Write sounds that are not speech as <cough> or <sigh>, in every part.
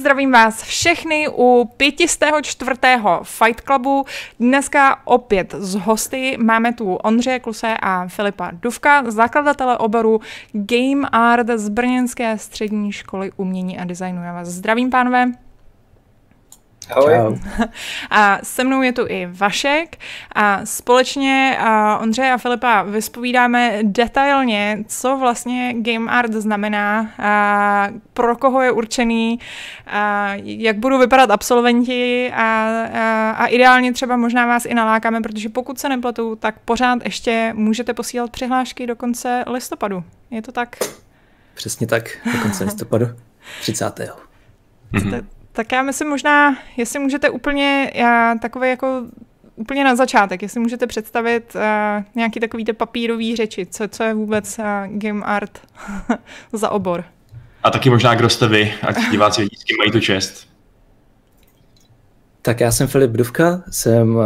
zdravím vás všechny u 504. Fight Clubu. Dneska opět z hosty máme tu Ondřeje Kluse a Filipa Duvka, zakladatele oboru Game Art z Brněnské střední školy umění a designu. Já vás zdravím, pánové. Ahoj. Čau. <laughs> A se mnou je tu i Vašek a společně a Ondřeje a Filipa vyspovídáme detailně, co vlastně game art znamená, a pro koho je určený, a jak budou vypadat absolventi a, a, a ideálně třeba možná vás i nalákáme, protože pokud se nepletu, tak pořád ještě můžete posílat přihlášky do konce listopadu. Je to tak? Přesně tak, do konce <laughs> listopadu 30. Mm-hmm. Tak já myslím možná, jestli můžete úplně já, takové jako úplně na začátek, jestli můžete představit uh, nějaký takový ty papírový řeči, co, co je vůbec uh, game art <laughs> za obor. A taky možná, kdo jste vy, ať diváci vidí, s kým mají tu čest. Tak já jsem Filip Duvka, jsem uh,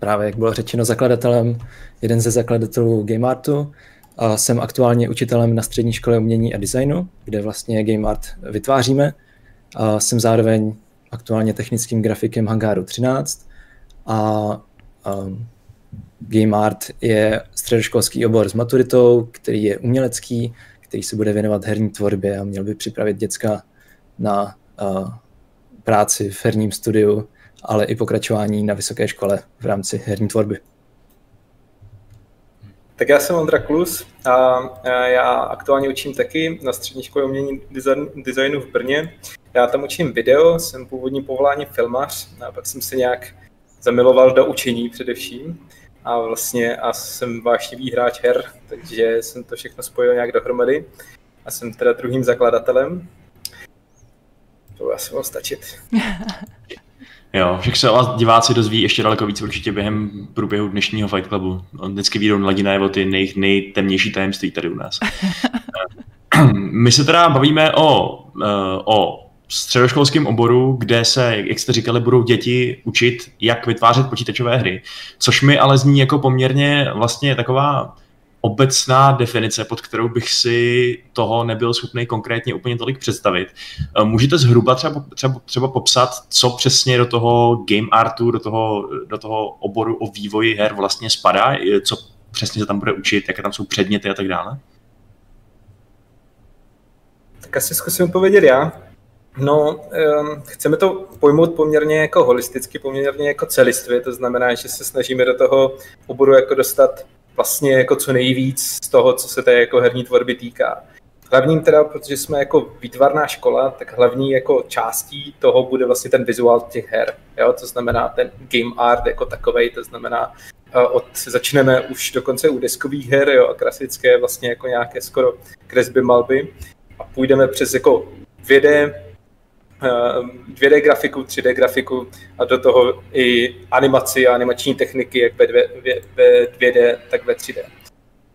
právě, jak bylo řečeno, zakladatelem, jeden ze zakladatelů Game Artu. A jsem aktuálně učitelem na střední škole umění a designu, kde vlastně Game Art vytváříme. A jsem zároveň aktuálně technickým grafikem Hangaru 13 a um, Game Art je středoškolský obor s maturitou, který je umělecký, který se bude věnovat herní tvorbě a měl by připravit děcka na uh, práci v herním studiu, ale i pokračování na vysoké škole v rámci herní tvorby. Tak já jsem Ondra Klus a já aktuálně učím taky na střední škole umění designu v Brně. Já tam učím video, jsem původní povolání filmař a pak jsem se nějak zamiloval do učení především a vlastně a jsem vášnivý hráč her, takže jsem to všechno spojil nějak dohromady a jsem teda druhým zakladatelem. To by asi stačit. <laughs> Jo, však se o vás diváci dozví ještě daleko víc určitě během průběhu dnešního Fight Clubu. On vždycky výjdou mladí najevo ty nej, nejtemnější tajemství tady u nás. <laughs> <clears throat> My se teda bavíme o, eh, o středoškolském oboru, kde se, jak jste říkali, budou děti učit, jak vytvářet počítačové hry, což mi ale zní jako poměrně vlastně taková obecná definice, pod kterou bych si toho nebyl schopný konkrétně úplně tolik představit. Eh, můžete zhruba třeba, třeba, třeba popsat, co přesně do toho game artu, do toho, do toho oboru o vývoji her vlastně spadá, co přesně se tam bude učit, jaké tam jsou předměty a tak dále? Tak asi zkusím povědět já. No, chceme to pojmout poměrně jako holisticky, poměrně jako celistvě, to znamená, že se snažíme do toho oboru jako dostat vlastně jako co nejvíc z toho, co se té jako herní tvorby týká. Hlavním teda, protože jsme jako výtvarná škola, tak hlavní jako částí toho bude vlastně ten vizuál těch her. Jo? To znamená ten game art jako takovej, to znamená od, začneme už dokonce u deskových her jo, a klasické vlastně jako nějaké skoro kresby malby a půjdeme přes jako 2D, 2D eh, grafiku, 3D grafiku a do toho i animaci a animační techniky, jak ve, 2, ve 2D, tak ve 3D.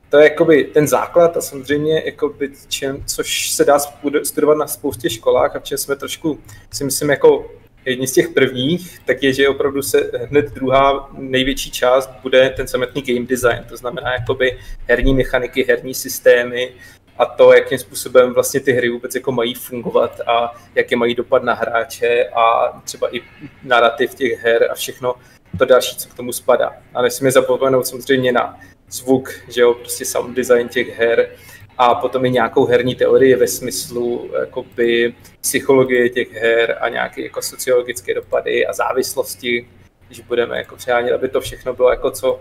To je jakoby ten základ a samozřejmě jakoby čem, což se dá studovat na spoustě školách a v čem jsme trošku, si myslím, jako jedni z těch prvních, tak je, že opravdu se hned druhá největší část bude ten samotný game design, to znamená jakoby herní mechaniky, herní systémy, a to, jakým způsobem vlastně ty hry vůbec jako mají fungovat a jaký mají dopad na hráče a třeba i narrativ těch her a všechno to další, co k tomu spadá. A nesmíme zapomenout samozřejmě na zvuk, že jo, prostě sound design těch her a potom i nějakou herní teorii ve smyslu jakoby psychologie těch her a nějaké jako sociologické dopady a závislosti, když budeme jako přehánět, aby to všechno bylo jako co, uh,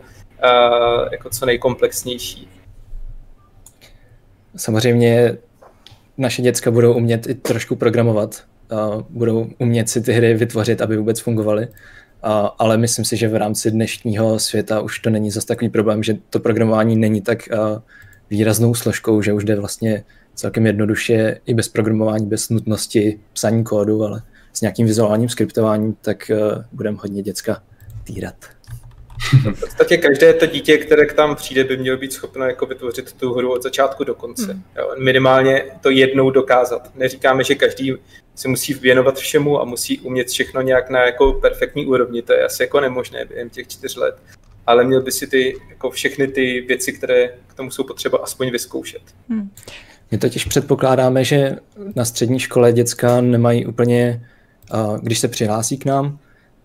jako co nejkomplexnější. Samozřejmě naše děcka budou umět i trošku programovat, a budou umět si ty hry vytvořit, aby vůbec fungovaly. A, ale myslím si, že v rámci dnešního světa už to není zase takový problém, že to programování není tak a, výraznou složkou, že už jde vlastně celkem jednoduše i bez programování, bez nutnosti psaní kódu, ale s nějakým vizuálním skriptováním, tak uh, budeme hodně děcka týrat. V podstatě každé to dítě, které k tam přijde, by mělo být schopno jako vytvořit tu hru od začátku do konce. Hmm. Jo, minimálně to jednou dokázat. Neříkáme, že každý se musí věnovat všemu a musí umět všechno nějak na jako perfektní úrovni. To je asi jako nemožné během těch čtyř let. Ale měl by si ty, jako všechny ty věci, které k tomu jsou potřeba, aspoň vyzkoušet. Hmm. My totiž předpokládáme, že na střední škole děcka nemají úplně, když se přihlásí k nám,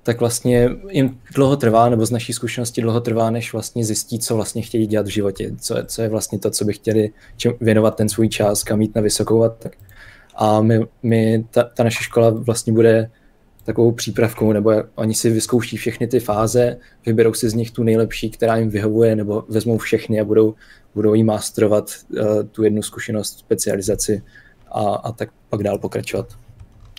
tak vlastně jim dlouho trvá, nebo z naší zkušenosti dlouho trvá, než vlastně zjistí, co vlastně chtějí dělat v životě, co je, co je vlastně to, co by chtěli čem věnovat ten svůj čas, kam jít na vysokou a tak. A my, my ta, ta naše škola vlastně bude takovou přípravkou, nebo oni si vyzkouší všechny ty fáze, vyberou si z nich tu nejlepší, která jim vyhovuje, nebo vezmou všechny a budou, budou jí mástrovat uh, tu jednu zkušenost, specializaci a, a tak pak dál pokračovat.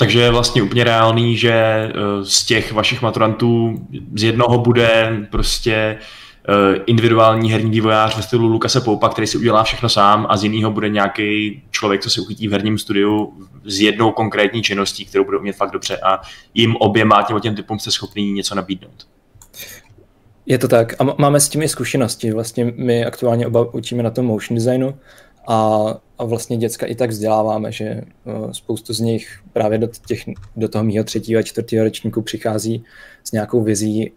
Takže je vlastně úplně reálný, že eh, z těch vašich maturantů z jednoho bude prostě eh, individuální herní vývojář ve stylu Lukase Poupa, který si udělá všechno sám a z jiného bude nějaký člověk, co si uchytí v herním studiu s jednou konkrétní činností, kterou bude umět fakt dobře a jim oběma těm, těm typům jste schopný něco nabídnout. Je to tak a máme s tím i zkušenosti. Vlastně my aktuálně oba učíme na tom motion designu a, a vlastně děcka i tak vzděláváme, že uh, spoustu z nich právě do, těch, do toho mého třetího a čtvrtého ročníku přichází s nějakou vizí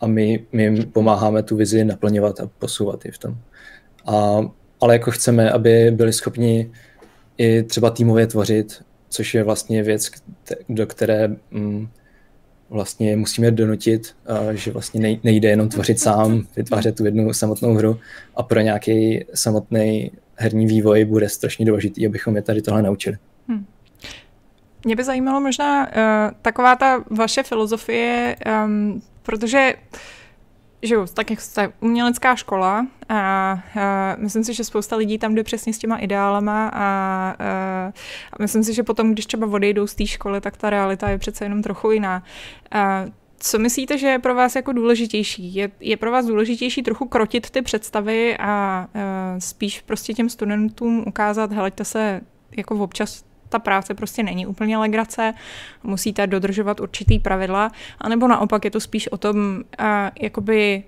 a my, my jim pomáháme tu vizi naplňovat a posouvat i v tom. A, ale jako chceme, aby byli schopni i třeba týmově tvořit, což je vlastně věc, do které mm, vlastně musíme donutit, že vlastně nejde jenom tvořit sám, vytvářet tu jednu samotnou hru a pro nějaký samotný herní vývoj bude strašně důležitý, abychom je tady tohle naučili. Hmm. Mě by zajímalo možná uh, taková ta vaše filozofie, um, protože že jo, tak jak jste umělecká škola a, a myslím si, že spousta lidí tam jde přesně s těma ideálama a, a, a myslím si, že potom, když třeba odejdou z té školy, tak ta realita je přece jenom trochu jiná. A, co myslíte, že je pro vás jako důležitější? Je, je pro vás důležitější trochu krotit ty představy a, a spíš prostě těm studentům ukázat, heleďte se jako občas ta práce prostě není úplně legrace, musíte dodržovat určitý pravidla, anebo naopak je to spíš o tom, uh, jakoby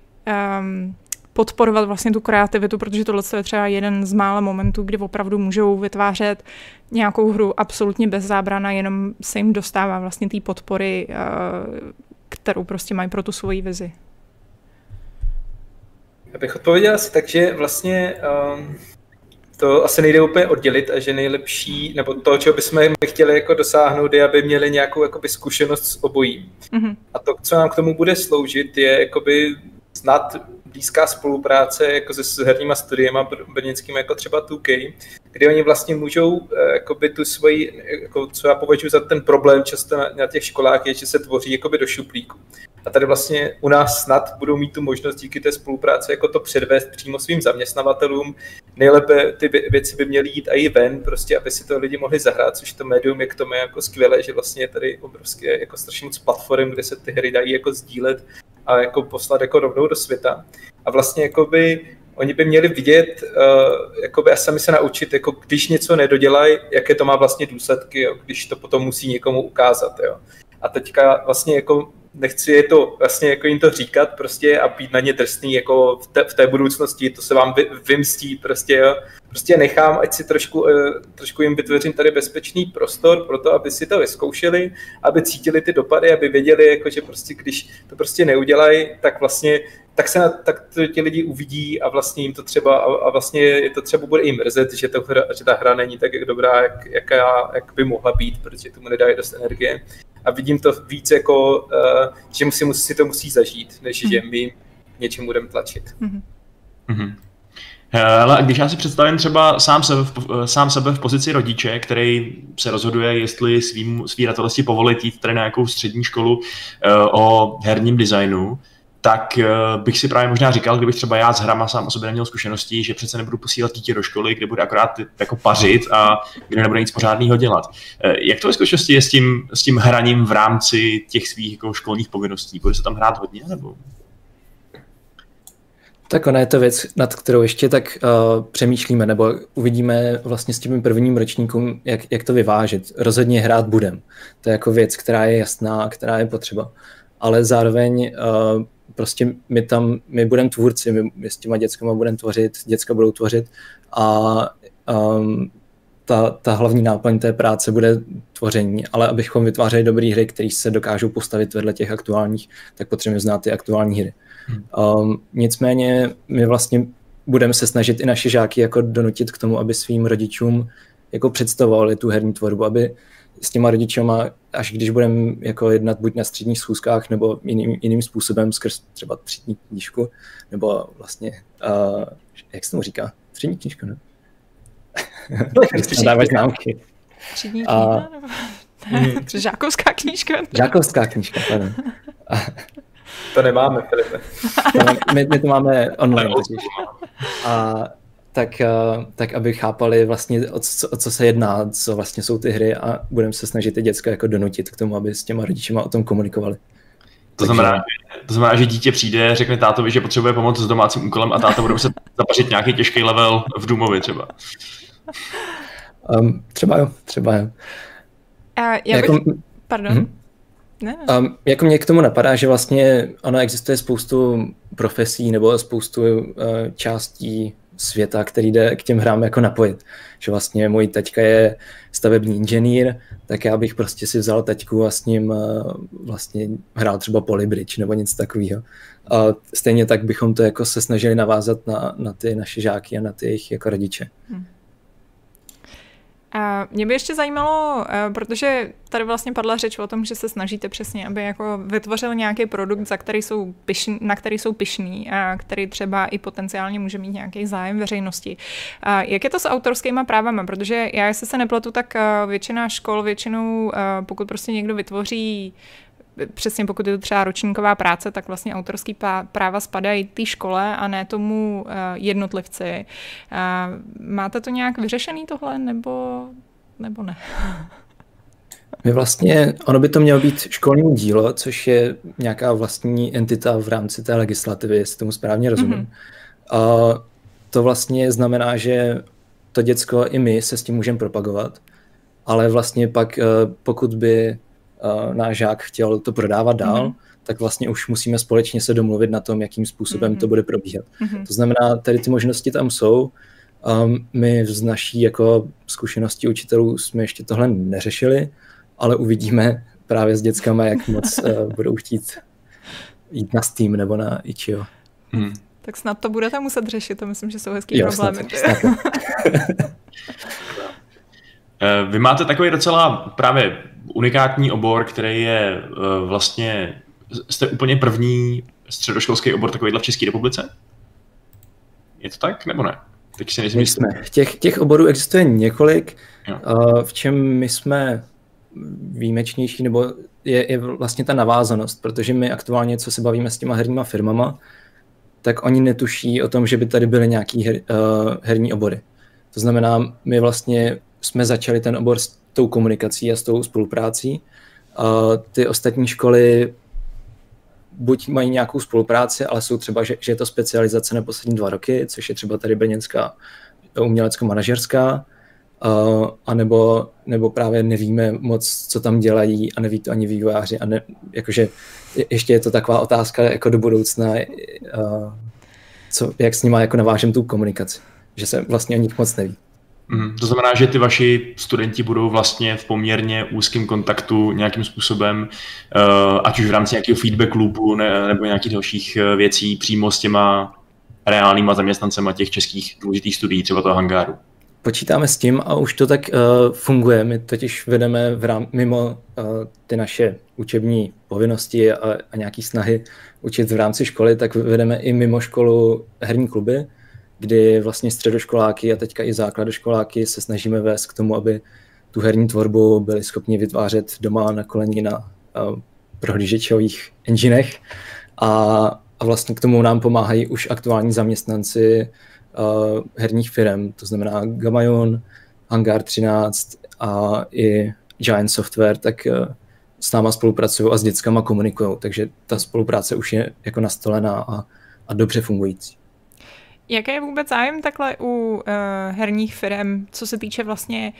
um, podporovat vlastně tu kreativitu, protože tohle je třeba jeden z mála momentů, kdy opravdu můžou vytvářet nějakou hru absolutně bez zábrana, jenom se jim dostává vlastně té podpory, uh, kterou prostě mají pro tu svoji vizi. Já bych odpověděl asi tak, že vlastně um, to asi nejde úplně oddělit a že nejlepší, nebo to, čeho bychom chtěli jako dosáhnout, je, aby měli nějakou jakoby, zkušenost s obojím. Mm-hmm. A to, co nám k tomu bude sloužit, je jakoby snad blízká spolupráce jako se herníma studiema brněnskými, jako třeba 2K, kdy oni vlastně můžou eh, jakoby tu svoji, jako, co já považuji za ten problém často na, na těch školách, je, že se tvoří jakoby do šuplíku. A tady vlastně u nás snad budou mít tu možnost díky té spolupráci jako to předvést přímo svým zaměstnavatelům. Nejlépe ty věci by měly jít i ven, prostě, aby si to lidi mohli zahrát, což to médium je k tomu jako skvělé, že vlastně je tady obrovské jako strašně moc platform, kde se ty hry dají jako sdílet a jako poslat jako rovnou do světa. A vlastně jakoby oni by měli vidět, uh, jakoby a sami se naučit, jako když něco nedodělají, jaké to má vlastně důsledky, jo, když to potom musí někomu ukázat. Jo. A teďka vlastně jako nechci je to vlastně jako jim to říkat prostě a být na ně drsný jako v té, v té budoucnosti, to se vám vy, vymstí prostě, jo. Prostě nechám, ať si trošku, uh, trošku jim vytvořím tady bezpečný prostor pro to, aby si to vyzkoušeli, aby cítili ty dopady, aby věděli, jako, že prostě když to prostě neudělají, tak vlastně tak se na, tak to ti lidi uvidí a vlastně jim to třeba a, a vlastně je to třeba bude i mrzet, že, to hra, že ta hra není tak dobrá, jak, jaká, jak by mohla být, protože tomu nedají dost energie. A vidím to víc jako, uh, že musí, musí, si to musí zažít, než mm. že my něčím budeme tlačit. Mm-hmm. Mm-hmm. Ale když já si představím třeba sám sebe, v, sám sebe v pozici rodiče, který se rozhoduje, jestli svým, svý ratolosti povolit jít tady na nějakou střední školu uh, o herním designu, tak uh, bych si právě možná říkal, kdybych třeba já s hrama sám o sobě neměl zkušeností, že přece nebudu posílat dítě do školy, kde bude akorát jako pařit a kde nebude nic pořádného dělat. Uh, jak to ve skutečnosti je s tím, s tím hraním v rámci těch svých jako školních povinností? Bude se tam hrát hodně? Nebo? Tak ona je to věc, nad kterou ještě tak uh, přemýšlíme, nebo uvidíme vlastně s tím prvním ročníkům, jak, jak to vyvážit. Rozhodně hrát budem. To je jako věc, která je jasná, která je potřeba. Ale zároveň uh, prostě my tam, my budeme tvůrci, my, my s těma dětskama budeme tvořit, děcka budou tvořit a um, ta, ta hlavní náplň té práce bude tvoření, ale abychom vytvářeli dobré hry, které se dokážou postavit vedle těch aktuálních, tak potřebujeme znát ty aktuální hry. Hmm. Um, nicméně my vlastně budeme se snažit i naše žáky jako donutit k tomu, aby svým rodičům jako představovali tu herní tvorbu, aby s těma rodičama, až když budeme jako jednat buď na středních schůzkách nebo jiným, jiným způsobem skrz třeba třídní knížku, nebo vlastně, uh, jak se tomu říká? Třídní knížku, ne? <laughs> dávat známky. Třídní kniha? Nebo... Hmm. Žákovská knížka. Žákovská knížka, pardon. To nemáme, Filipe. my, my to máme online. A tak, eh, tak aby chápali vlastně, o co, o co se jedná, co vlastně jsou ty hry a budeme se snažit ty děcka jako donutit k tomu, aby s těma rodičima o tom komunikovali. To znamená, to znamená, že dítě přijde, řekne tátovi, že potřebuje pomoc s domácím úkolem a táta bude muset <laughs> zapařit nějaký těžký level v Důmovi třeba. Um, třeba jo, třeba jo. A já jako, bych... Pardon. Mm-hmm. Ne. Um, jako mě k tomu napadá, že vlastně ono existuje spoustu profesí nebo spoustu uh, částí světa, který jde k těm hrám jako napojit. Že vlastně můj teďka je stavební inženýr, tak já bych prostě si vzal teďku a s ním uh, vlastně hrál třeba polybridge nebo nic takového. A stejně tak bychom to jako se snažili navázat na, na ty naše žáky a na ty jejich jako rodiče. Hmm. Mě by ještě zajímalo, eh, protože tady vlastně padla řeč o tom, že se snažíte přesně, aby jako vytvořil nějaký produkt, za který jsou pišný, na který jsou pišný a který třeba i potenciálně může mít nějaký zájem veřejnosti. Jak je to s autorskými právama? Protože já, jestli se nepletu, tak eh, většina škol většinou, eh, pokud prostě někdo vytvoří přesně pokud je to třeba ročníková práce, tak vlastně autorský práva spadají té škole a ne tomu uh, jednotlivci. Uh, máte to nějak vyřešený tohle, nebo, nebo ne? <laughs> My vlastně, ono by to mělo být školní dílo, což je nějaká vlastní entita v rámci té legislativy, jestli tomu správně rozumím. Mm-hmm. A to vlastně znamená, že to děcko i my se s tím můžeme propagovat, ale vlastně pak, eh, pokud by uh, náš žák chtěl to prodávat dál, mm-hmm. tak vlastně už musíme společně se domluvit na tom, jakým způsobem mm-hmm. to bude probíhat. Mm-hmm. To znamená, tady ty možnosti tam jsou. Um, my z naší jako zkušenosti učitelů jsme ještě tohle neřešili, ale uvidíme právě s dětskama, jak moc uh, <laughs> budou chtít jít na Steam nebo na Itch.io. Hmm. Tak snad to budete muset řešit, to myslím, že jsou hezký jo, problémy. Snad, snad. <laughs> Eh, vy máte takový docela právě unikátní obor, který je uh, vlastně, jste úplně první středoškolský obor takovýhle v České republice? Je to tak, nebo ne? Teď si nejsem jsme. Těch, těch oborů existuje několik, uh, v čem my jsme výjimečnější, nebo je, je vlastně ta navázanost, protože my aktuálně, co se bavíme s těma herníma firmama, tak oni netuší o tom, že by tady byly nějaký her, uh, herní obory. To znamená, my vlastně jsme začali ten obor s tou komunikací a s tou spoluprácí. Ty ostatní školy buď mají nějakou spolupráci, ale jsou třeba, že, že je to specializace na poslední dva roky, což je třeba tady Brněnská umělecko-manažerská, uh, anebo, nebo právě nevíme moc, co tam dělají a neví to ani vývojáři. A ne, jakože ještě je to taková otázka jako do budoucna, uh, co, jak s nima jako navážem tu komunikaci, že se vlastně o nich moc neví. Mm, to znamená, že ty vaši studenti budou vlastně v poměrně úzkém kontaktu nějakým způsobem, uh, ať už v rámci nějakého feedback loopu ne, nebo nějakých dalších eh, věcí přímo s těma reálnýma zaměstnancema těch českých důležitých studií, třeba toho hangáru. Počítáme s tím a už to tak uh, funguje. My totiž vedeme v rám, mimo uh, ty naše učební povinnosti a, a nějaké snahy učit v rámci školy, tak vedeme i mimo školu herní kluby, kdy vlastně středoškoláky a teďka i základoškoláky se snažíme vést k tomu, aby tu herní tvorbu byli schopni vytvářet doma na kolení na uh, prohlížečových enginech a, a vlastně k tomu nám pomáhají už aktuální zaměstnanci uh, herních firm, to znamená Gamayon, Hangar 13 a i Giant Software, tak uh, s náma spolupracují a s dětskama komunikují, takže ta spolupráce už je jako nastolená a, a dobře fungující. Jaký je vůbec zájem takhle u uh, herních firm, co se týče vlastně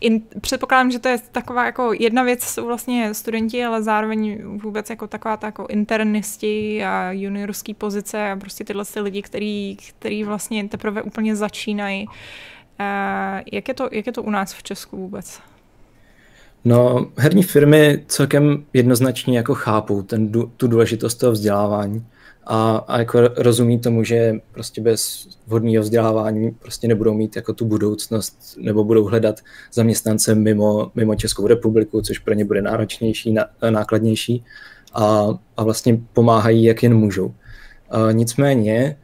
in, předpokládám, že to je taková jako jedna věc jsou vlastně studenti, ale zároveň vůbec jako taková ta jako internisti a juniorský pozice a prostě tyhle ty lidi, který, který vlastně teprve úplně začínají. Uh, jak, je to, jak je to u nás v Česku vůbec? No, herní firmy celkem jednoznačně jako chápou ten, tu důležitost toho vzdělávání a, a jako rozumí tomu, že prostě bez vhodného vzdělávání prostě nebudou mít jako tu budoucnost nebo budou hledat zaměstnance mimo, mimo Českou republiku, což pro ně bude náročnější, nákladnější a, a vlastně pomáhají, jak jen můžou. A nicméně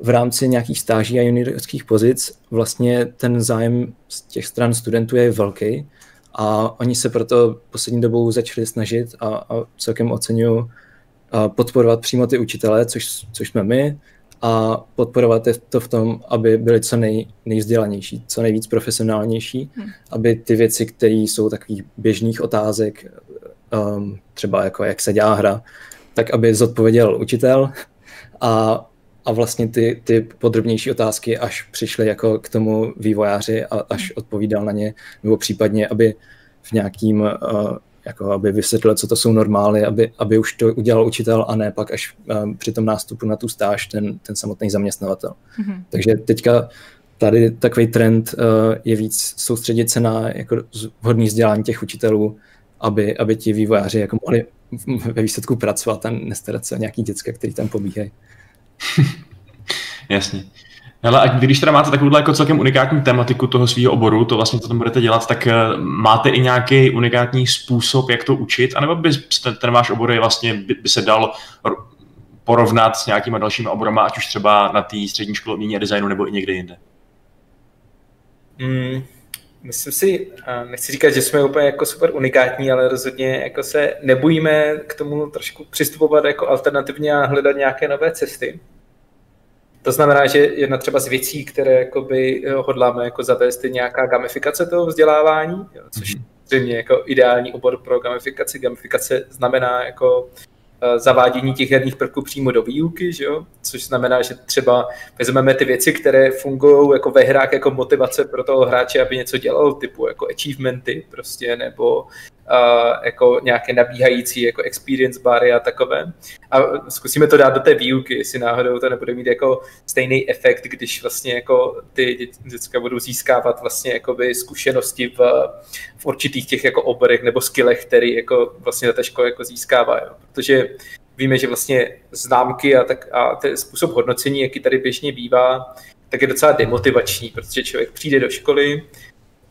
v rámci nějakých stáží a juniorských pozic vlastně ten zájem z těch stran studentů je velký a oni se proto poslední dobou začali snažit a, a celkem oceňují podporovat přímo ty učitele, což, což jsme my, a podporovat to v tom, aby byli co nej, nejvzdělanější, co nejvíc profesionálnější, hmm. aby ty věci, které jsou takových běžných otázek, um, třeba jako jak se dělá hra, tak aby zodpověděl učitel a, a vlastně ty, ty podrobnější otázky až přišly jako k tomu vývojáři a až hmm. odpovídal na ně, nebo případně, aby v nějakým uh, jako aby vysvětlil, co to jsou normály, aby, aby už to udělal učitel a ne pak až um, při tom nástupu na tu stáž ten, ten samotný zaměstnavatel. Mm-hmm. Takže teďka tady takový trend uh, je víc soustředit se na jako vhodný vzdělání těch učitelů, aby, aby ti vývojáři jako mohli ve výsledku pracovat a nestarat se o nějaký děcka, který tam pobíhají. <laughs> Jasně. Ale když teda máte takovou jako celkem unikátní tematiku toho svého oboru, to vlastně, co tam budete dělat, tak eh, máte i nějaký unikátní způsob, jak to učit, anebo by ten, ten váš obor je vlastně, by, by se dal porovnat s nějakýma dalšími oborama, ať už třeba na té střední škole umění a designu nebo i někde jinde? Mm, myslím si, nechci říkat, že jsme úplně jako super unikátní, ale rozhodně jako se nebojíme k tomu trošku přistupovat jako alternativně a hledat nějaké nové cesty. To znamená, že jedna třeba z věcí, které jakoby eh, hodláme jako zavést, je nějaká gamifikace toho vzdělávání, což mm-hmm. zřejmě jako ideální obor pro gamifikaci. Gamifikace znamená jako Eh, zavádění těch herních prvků přímo do výuky, že jo? což znamená, že třeba vezmeme ty věci, které fungují jako ve hrách jako motivace pro toho hráče, aby něco dělal, typu jako achievementy prostě, nebo jako nějaké nabíhající jako experience bary a takové. A zkusíme to dát do té výuky, jestli náhodou to nebude mít jako stejný efekt, když vlastně jako ty děcka budou získávat vlastně zkušenosti v, v určitých těch jako oborech nebo skillech, který jako vlastně ta škola jako získává. Jo. Protože víme, že vlastně známky a, tak, a ten způsob hodnocení, jaký tady běžně bývá, tak je docela demotivační, protože člověk přijde do školy,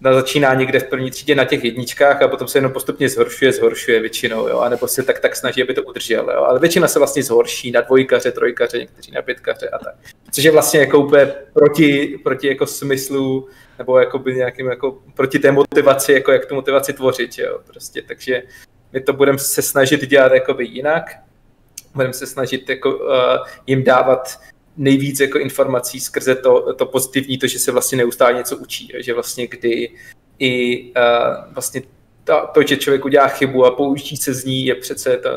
začíná někde v první třídě na těch jedničkách a potom se jenom postupně zhoršuje, zhoršuje většinou, jo, anebo se tak, tak snaží, aby to udržel, jo, ale většina se vlastně zhorší na dvojkaře, trojkaře, někteří na pětkaře a tak. Což je vlastně jako úplně proti, proti jako smyslu, nebo jako by nějakým jako proti té motivaci, jako jak tu motivaci tvořit, jo, prostě, takže my to budeme se snažit dělat jakoby jinak, budeme se snažit jako, uh, jim dávat nejvíc jako informací skrze to, to pozitivní, to, že se vlastně neustále něco učí, že vlastně kdy i uh, vlastně to, to, že člověk udělá chybu a poučí se z ní, je přece to,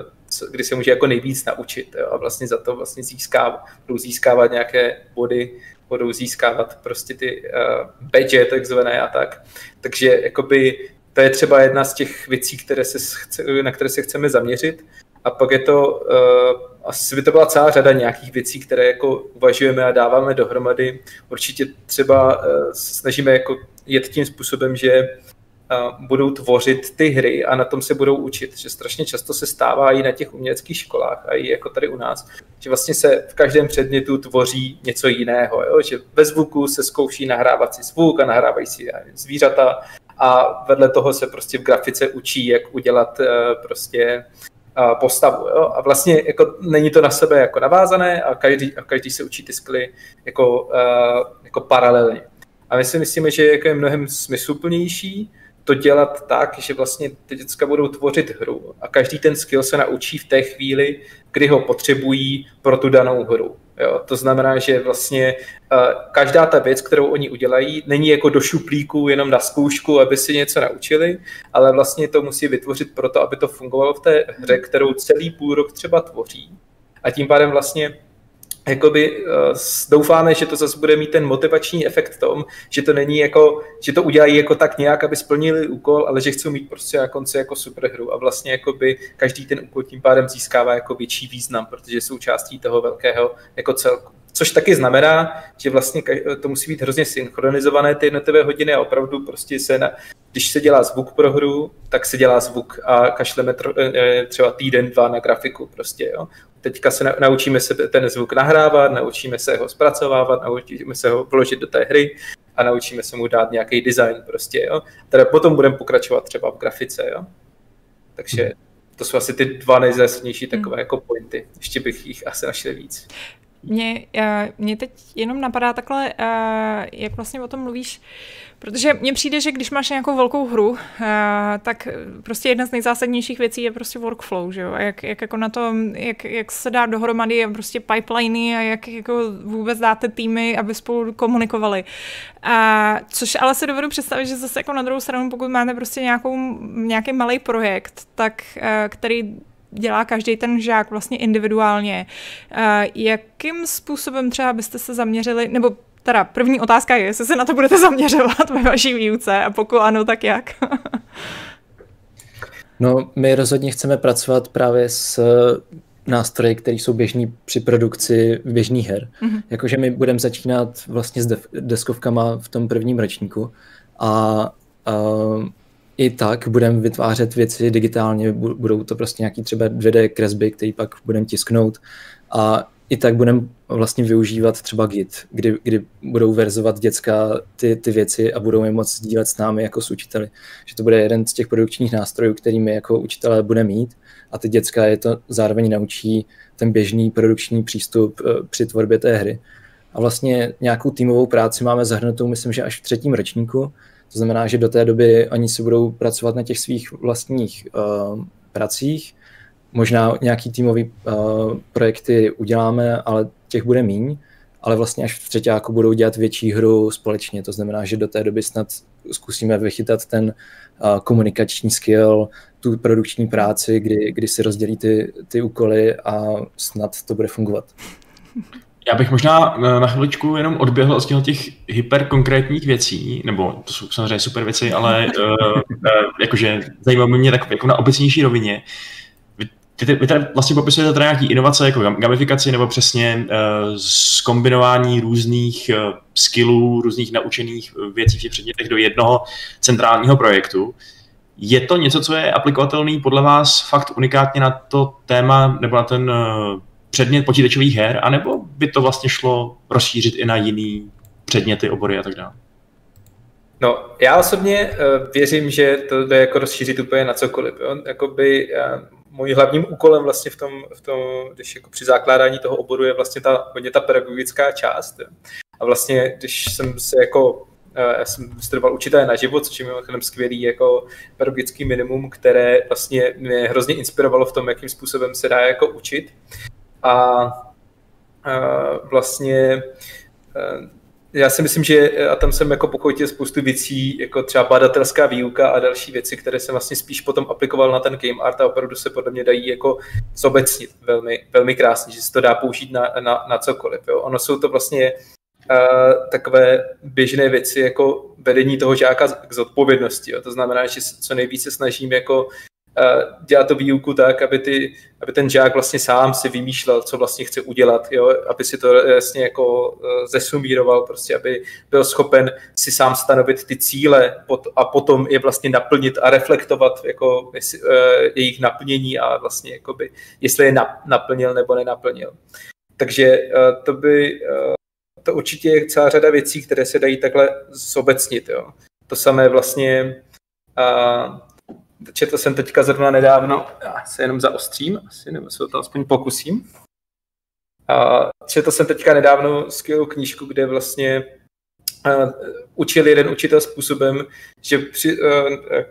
kdy se může jako nejvíc naučit jo, a vlastně za to vlastně získávat, budou získávat nějaké body, budou získávat prostě ty uh, badge takzvané a tak. Takže jakoby to je třeba jedna z těch věcí, které se chce, na které se chceme zaměřit. A pak je to, uh, asi by to byla celá řada nějakých věcí, které jako uvažujeme a dáváme dohromady. Určitě třeba uh, snažíme jako jet tím způsobem, že uh, budou tvořit ty hry a na tom se budou učit, že strašně často se stává i na těch uměleckých školách a i jako tady u nás, že vlastně se v každém předmětu tvoří něco jiného, jo? že ve zvuku se zkouší nahrávat si zvuk a nahrávají si zvířata a vedle toho se prostě v grafice učí, jak udělat prostě postavu. Jo? A vlastně jako není to na sebe jako navázané a každý, a každý se učí ty skly jako, uh, jako paralelně. A my si myslíme, že jako je mnohem smysluplnější to dělat tak, že vlastně ty děcka budou tvořit hru a každý ten skill se naučí v té chvíli, kdy ho potřebují pro tu danou hru. Jo? To znamená, že vlastně uh, každá ta věc, kterou oni udělají, není jako do šuplíku jenom na zkoušku, aby si něco naučili, ale vlastně to musí vytvořit proto, aby to fungovalo v té hře, kterou celý půl rok třeba tvoří. A tím pádem vlastně jakoby uh, doufáme, že to zase bude mít ten motivační efekt v tom, že to není jako, že to udělají jako tak nějak, aby splnili úkol, ale že chcou mít prostě na konci jako superhru a vlastně jakoby každý ten úkol tím pádem získává jako větší význam, protože je součástí toho velkého jako celku. Což taky znamená, že vlastně to musí být hrozně synchronizované ty jednotlivé hodiny a opravdu prostě se na, když se dělá zvuk pro hru, tak se dělá zvuk a kašleme eh, třeba týden, dva na grafiku prostě, jo. Teďka se naučíme se ten zvuk nahrávat, naučíme se ho zpracovávat, naučíme se ho vložit do té hry a naučíme se mu dát nějaký design prostě, jo. Teda potom budeme pokračovat třeba v grafice, jo. Takže hmm. to jsou asi ty dva nejzásadnější takové hmm. jako pointy. Ještě bych jich asi našel víc. Mě, eh, mě teď jenom napadá takhle, eh, jak vlastně o tom mluvíš, protože mně přijde, že když máš nějakou velkou hru, eh, tak prostě jedna z nejzásadnějších věcí je prostě workflow, že jo? A jak, jak jako na to, jak, jak se dá dohromady prostě pipeliny a jak jako vůbec dáte týmy, aby spolu komunikovali. A, což ale si dovedu představit, že zase jako na druhou stranu, pokud máte prostě nějakou, nějaký malý projekt, tak který dělá každý ten žák vlastně individuálně. Jakým způsobem třeba byste se zaměřili, nebo teda první otázka je, jestli se na to budete zaměřovat ve vaší výuce a pokud ano, tak jak? no, my rozhodně chceme pracovat právě s nástroje, které jsou běžní při produkci běžných her. Mm-hmm. Jakože my budeme začínat vlastně s deskovkama v tom prvním ročníku a, a i tak budeme vytvářet věci digitálně, budou to prostě nějaký třeba 2D kresby, které pak budeme tisknout a i tak budeme vlastně využívat třeba Git, kdy, kdy budou verzovat děcka ty, ty věci a budou je moct sdílet s námi jako s učiteli. Že to bude jeden z těch produkčních nástrojů, který my jako učitelé bude mít a ty děcka je to zároveň naučí ten běžný produkční přístup eh, při tvorbě té hry. A vlastně nějakou týmovou práci máme zahrnutou, myslím, že až v třetím ročníku. To znamená, že do té doby oni si budou pracovat na těch svých vlastních uh, pracích. Možná nějaký týmový uh, projekty uděláme, ale těch bude míň. Ale vlastně až v třetíku budou dělat větší hru společně. To znamená, že do té doby snad zkusíme vychytat ten uh, komunikační skill, tu produkční práci, kdy, kdy si rozdělí ty, ty úkoly a snad to bude fungovat. <laughs> Já bych možná eh, na chviličku jenom odběhl od těch hyperkonkrétních věcí, nebo to jsou samozřejmě super věci, ale uh, <laughs> uh, jakože zajímá mě tak jako na obecnější rovině. Vy, vy tady vlastně popisujete tady nějaký inovace jako gamifikaci nebo přesně uh, zkombinování různých uh, skillů, různých naučených věcí v těch předmětech do jednoho centrálního projektu. Je to něco, co je aplikovatelný podle vás fakt unikátně na to téma nebo na ten uh, předmět počítačových her, anebo by to vlastně šlo rozšířit i na jiný předměty, obory a tak dále? No, já osobně uh, věřím, že to jde jako rozšířit úplně na cokoliv. Jo? Jakoby, uh, můj hlavním úkolem vlastně v tom, v tom, když jako při zakládání toho oboru je vlastně ta, hodně ta pedagogická část. Jo? A vlastně, když jsem se jako eh, já jsem studoval učitelé na život, což je mimochodem skvělý jako pedagogický minimum, které vlastně mě hrozně inspirovalo v tom, jakým způsobem se dá jako učit a vlastně já si myslím, že a tam jsem jako pokojitě spoustu věcí, jako třeba badatelská výuka a další věci, které jsem vlastně spíš potom aplikoval na ten game art a opravdu se podle mě dají jako zobecnit velmi, velmi krásně, že se to dá použít na, na, na cokoliv. Jo. Ono jsou to vlastně uh, takové běžné věci jako vedení toho žáka k zodpovědnosti. Jo. To znamená, že co nejvíce snažím jako dělat to výuku tak, aby, ty, aby ten žák vlastně sám si vymýšlel, co vlastně chce udělat, jo? aby si to jasně jako e, zesumíroval, prostě, aby byl schopen si sám stanovit ty cíle a potom je vlastně naplnit a reflektovat jako uh, jejich naplnění a vlastně jakoby, jestli je naplnil nebo nenaplnil. Takže to by to určitě je celá řada věcí, které se dají takhle zobecnit. Jo? To samé vlastně četl jsem teďka zrovna nedávno, já se jenom zaostřím, asi nebo se to aspoň pokusím. A četl jsem teďka nedávno skvělou knížku, kde vlastně uh, učil jeden učitel způsobem, že při, uh,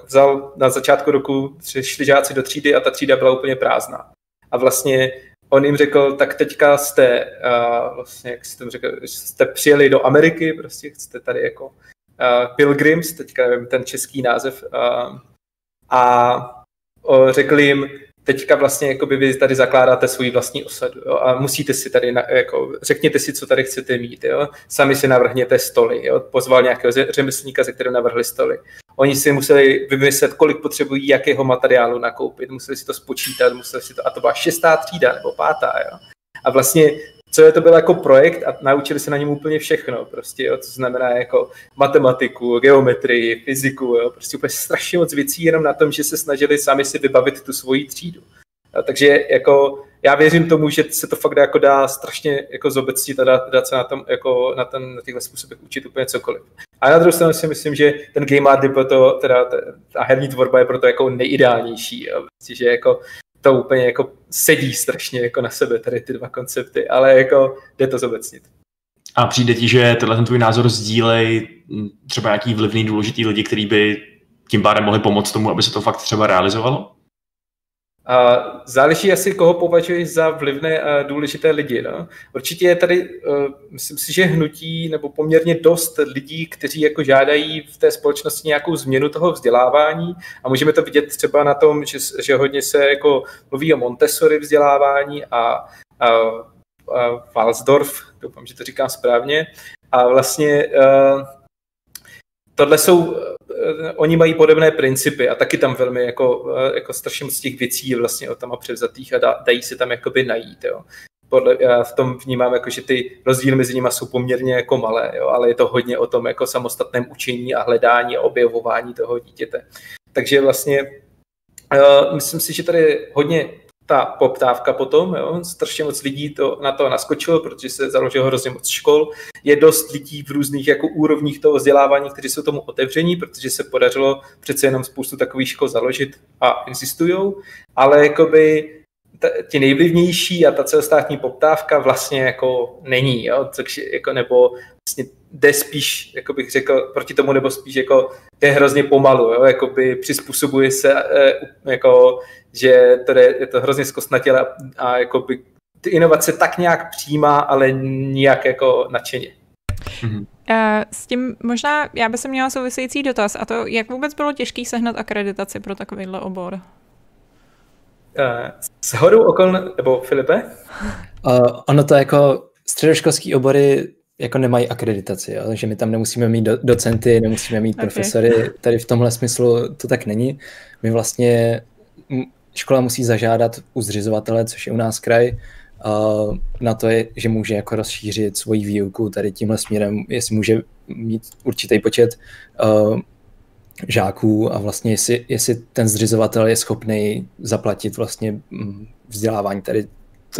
vzal na začátku roku, šli žáci do třídy a ta třída byla úplně prázdná. A vlastně on jim řekl, tak teďka jste, uh, vlastně, jak jste řekl, jste přijeli do Ameriky, prostě jste tady jako uh, pilgrims, teďka nevím ten český název, uh, a řekli jim, teďka vlastně jakoby vy tady zakládáte svůj vlastní osadu jo, a musíte si tady, na, jako, řekněte si, co tady chcete mít, jo. sami si navrhněte stoly, jo. pozval nějakého řemeslníka, ze kterého navrhli stoly. Oni si museli vymyslet, kolik potřebují jakého materiálu nakoupit, museli si to spočítat, museli si to, a to byla šestá třída nebo pátá, jo. A vlastně co je to byl jako projekt a naučili se na něm úplně všechno, prostě, jo, co znamená jako matematiku, geometrii, fyziku, jo, prostě úplně strašně moc věcí jenom na tom, že se snažili sami si vybavit tu svoji třídu. A takže jako já věřím tomu, že se to fakt dá, jako dá strašně jako zobecnit a dá, dá se na, tom, jako na, ten, na těchto způsobech učit úplně cokoliv. A na druhou stranu si myslím, že ten game art je proto, teda ta herní tvorba je proto jako nejideálnější. Jo. Prostě, že jako to úplně jako sedí strašně jako na sebe tady ty dva koncepty, ale jako jde to zobecnit. A přijde ti, že tenhle ten tvůj názor sdílej třeba nějaký vlivný důležitý lidi, kteří by tím pádem mohli pomoct tomu, aby se to fakt třeba realizovalo? A záleží asi, koho považuješ za vlivné a důležité lidi. No? Určitě je tady, uh, myslím si, že hnutí nebo poměrně dost lidí, kteří jako žádají v té společnosti nějakou změnu toho vzdělávání a můžeme to vidět třeba na tom, že, že hodně se jako mluví o Montessori vzdělávání a, a, a Walsdorf, doufám, že to říkám správně, a vlastně uh, tohle jsou Eh, oni mají podobné principy a taky tam velmi jako, eh, jako strašně moc těch věcí vlastně o tam a převzatých a da, dají se tam jakoby najít. Jo. Podle, já v tom vnímám, jako, že ty rozdíly mezi nimi jsou poměrně jako malé, jo, ale je to hodně o tom jako samostatném učení a hledání a objevování toho dítěte. Takže vlastně uh, myslím si, že tady je hodně ta poptávka potom, jo, strašně moc lidí to, na to naskočilo, protože se založilo hrozně moc škol, je dost lidí v různých jako úrovních toho vzdělávání, kteří jsou tomu otevření, protože se podařilo přece jenom spoustu takových škol založit a existují, ale jakoby ti nejvlivnější a ta celostátní poptávka vlastně jako není, jo, což jako, nebo vlastně jde spíš, jako bych řekl, proti tomu, nebo spíš jako je hrozně pomalu, jo, jakoby přizpůsobuje se, e, jako, že to je, je to hrozně zkostnatělé a, a jakoby ty inovace tak nějak přijímá, ale nijak jako nadšeně. Mm-hmm. S tím možná já bych se měla související dotaz a to, jak vůbec bylo těžký sehnat akreditaci pro takovýhle obor? S hodou okol, nebo Filipe? Uh, ono to jako středoškolský obory jako nemají akreditaci, jo? takže my tam nemusíme mít do, docenty, nemusíme mít okay. profesory, tady v tomhle smyslu to tak není. My vlastně, škola musí zažádat u zřizovatele, což je u nás kraj, uh, na to, je, že může jako rozšířit svoji výuku tady tímhle směrem, jestli může mít určitý počet uh, žáků a vlastně jestli, jestli ten zřizovatel je schopný zaplatit vlastně vzdělávání tady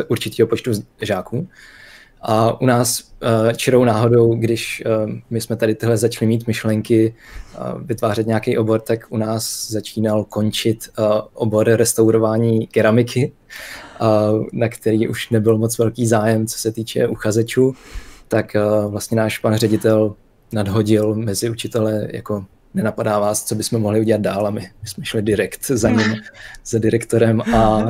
určitého počtu žáků. A u nás uh, čirou náhodou, když uh, my jsme tady tyhle začali mít myšlenky, uh, vytvářet nějaký obor, tak u nás začínal končit uh, obor restaurování keramiky, uh, na který už nebyl moc velký zájem, co se týče uchazečů, tak uh, vlastně náš pan ředitel nadhodil mezi učitele jako nenapadá vás, co bychom mohli udělat dál a my, my jsme šli direkt za ním, <laughs> za direktorem a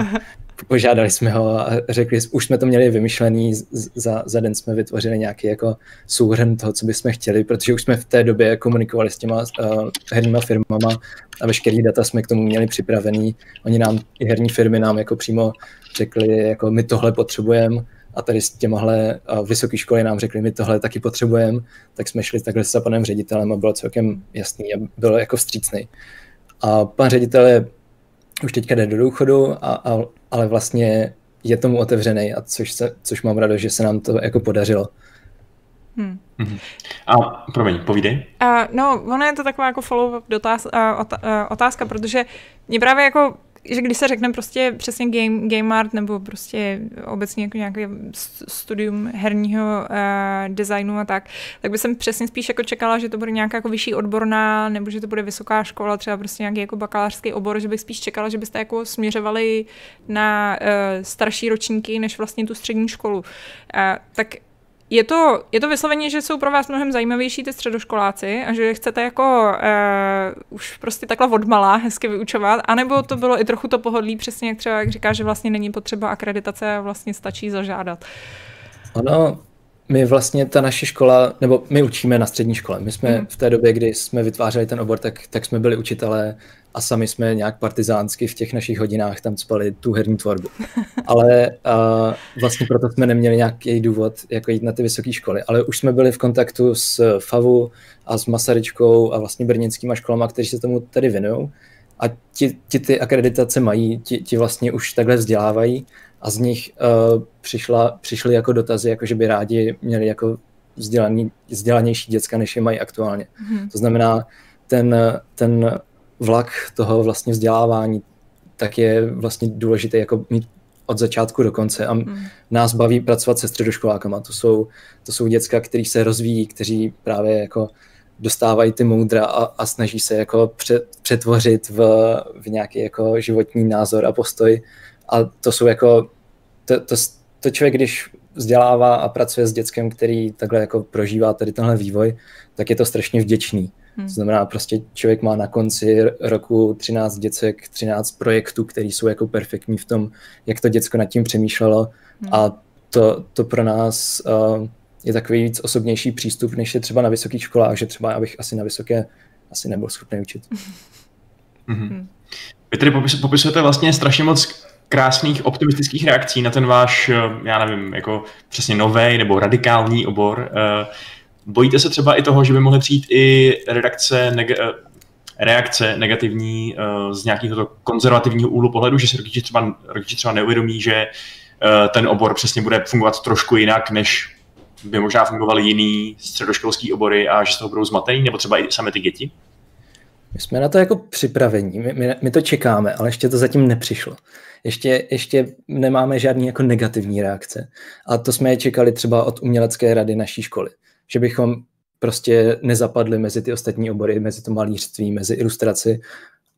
požádali jsme ho a řekli, už jsme to měli vymyšlený, za, za den jsme vytvořili nějaký jako souhrn toho, co bychom chtěli, protože už jsme v té době komunikovali s těma uh, herníma firmama a veškerý data jsme k tomu měli připravený. Oni nám, i herní firmy nám jako přímo řekli, jako my tohle potřebujeme, a tady s těmahle vysoké školy nám řekli, my tohle taky potřebujeme, tak jsme šli takhle s panem ředitelem a bylo celkem jasný a bylo jako vstřícný. A pan ředitel je už teďka jde do důchodu, a, a, ale vlastně je tomu otevřený, a což, se, což mám radost, že se nám to jako podařilo. Hmm. A promiň, povídej. Uh, no, ono je to taková jako follow-up dotaz, ot, uh, otázka, protože mě právě jako že když se řekne prostě přesně game, game art nebo prostě obecně jako nějaké studium herního uh, designu a tak, tak by jsem přesně spíš jako čekala, že to bude nějaká jako vyšší odborná, nebo že to bude vysoká škola, třeba prostě nějaký jako bakalářský obor, že bych spíš čekala, že byste jako směřovali na uh, starší ročníky, než vlastně tu střední školu. Uh, tak je to, je to vysloveně, že jsou pro vás mnohem zajímavější ty středoškoláci a že chcete jako uh, už prostě takhle odmala hezky vyučovat, anebo to bylo i trochu to pohodlí, přesně jak třeba jak říká, že vlastně není potřeba akreditace a vlastně stačí zažádat. Ono, my vlastně ta naše škola, nebo my učíme na střední škole. My jsme mm. v té době, kdy jsme vytvářeli ten obor, tak, tak jsme byli učitelé a sami jsme nějak partizánsky v těch našich hodinách tam spali tu herní tvorbu. <laughs> Ale uh, vlastně proto jsme neměli nějaký důvod jako jít na ty vysoké školy. Ale už jsme byli v kontaktu s FAVu a s Masaryčkou a vlastně brněnskýma školama, kteří se tomu tady věnují. A ti, ti ty akreditace mají, ti, ti vlastně už takhle vzdělávají a z nich uh, přišla, přišly jako dotazy, jako že by rádi měli jako vzdělaný, vzdělanější děcka, než je mají aktuálně. Mm-hmm. To znamená, ten, ten vlak toho vlastně vzdělávání, tak je vlastně důležité jako mít od začátku do konce a mm. nás baví pracovat se středoškolákama. To jsou, to jsou děcka, kteří se rozvíjí, kteří právě jako dostávají ty moudra a, a snaží se jako přetvořit v, v nějaký jako životní názor a postoj a to jsou jako, to, to, to člověk, když vzdělává a pracuje s dětskem, který takhle jako prožívá tady tenhle vývoj, tak je to strašně vděčný. Hmm. To znamená, prostě člověk má na konci roku 13 děcek, 13 projektů, které jsou jako perfektní v tom, jak to děcko nad tím přemýšlelo hmm. a to, to pro nás uh, je takový víc osobnější přístup, než je třeba na vysokých školách, že třeba abych asi na vysoké asi nebyl schopný učit. Hmm. Vy tedy popisujete vlastně strašně moc krásných optimistických reakcí na ten váš, eh, já nevím, jako přesně nový nebo radikální obor. Eh, bojíte se třeba i toho, že by mohly přijít i redakce, neg- eh, reakce negativní z nějakého konzervativního úhlu pohledu, že si rodiče třeba, rodiče třeba neuvědomí, že ten obor přesně bude fungovat trošku jinak, než by možná fungovaly jiný středoškolský obory a že z toho budou zmatený, nebo třeba i sami ty děti? My jsme na to jako připravení, my, my, my to čekáme, ale ještě to zatím nepřišlo. Ještě, ještě nemáme žádný jako negativní reakce. A to jsme je čekali třeba od umělecké rady naší školy. Že bychom prostě nezapadli mezi ty ostatní obory, mezi to malířství, mezi ilustraci,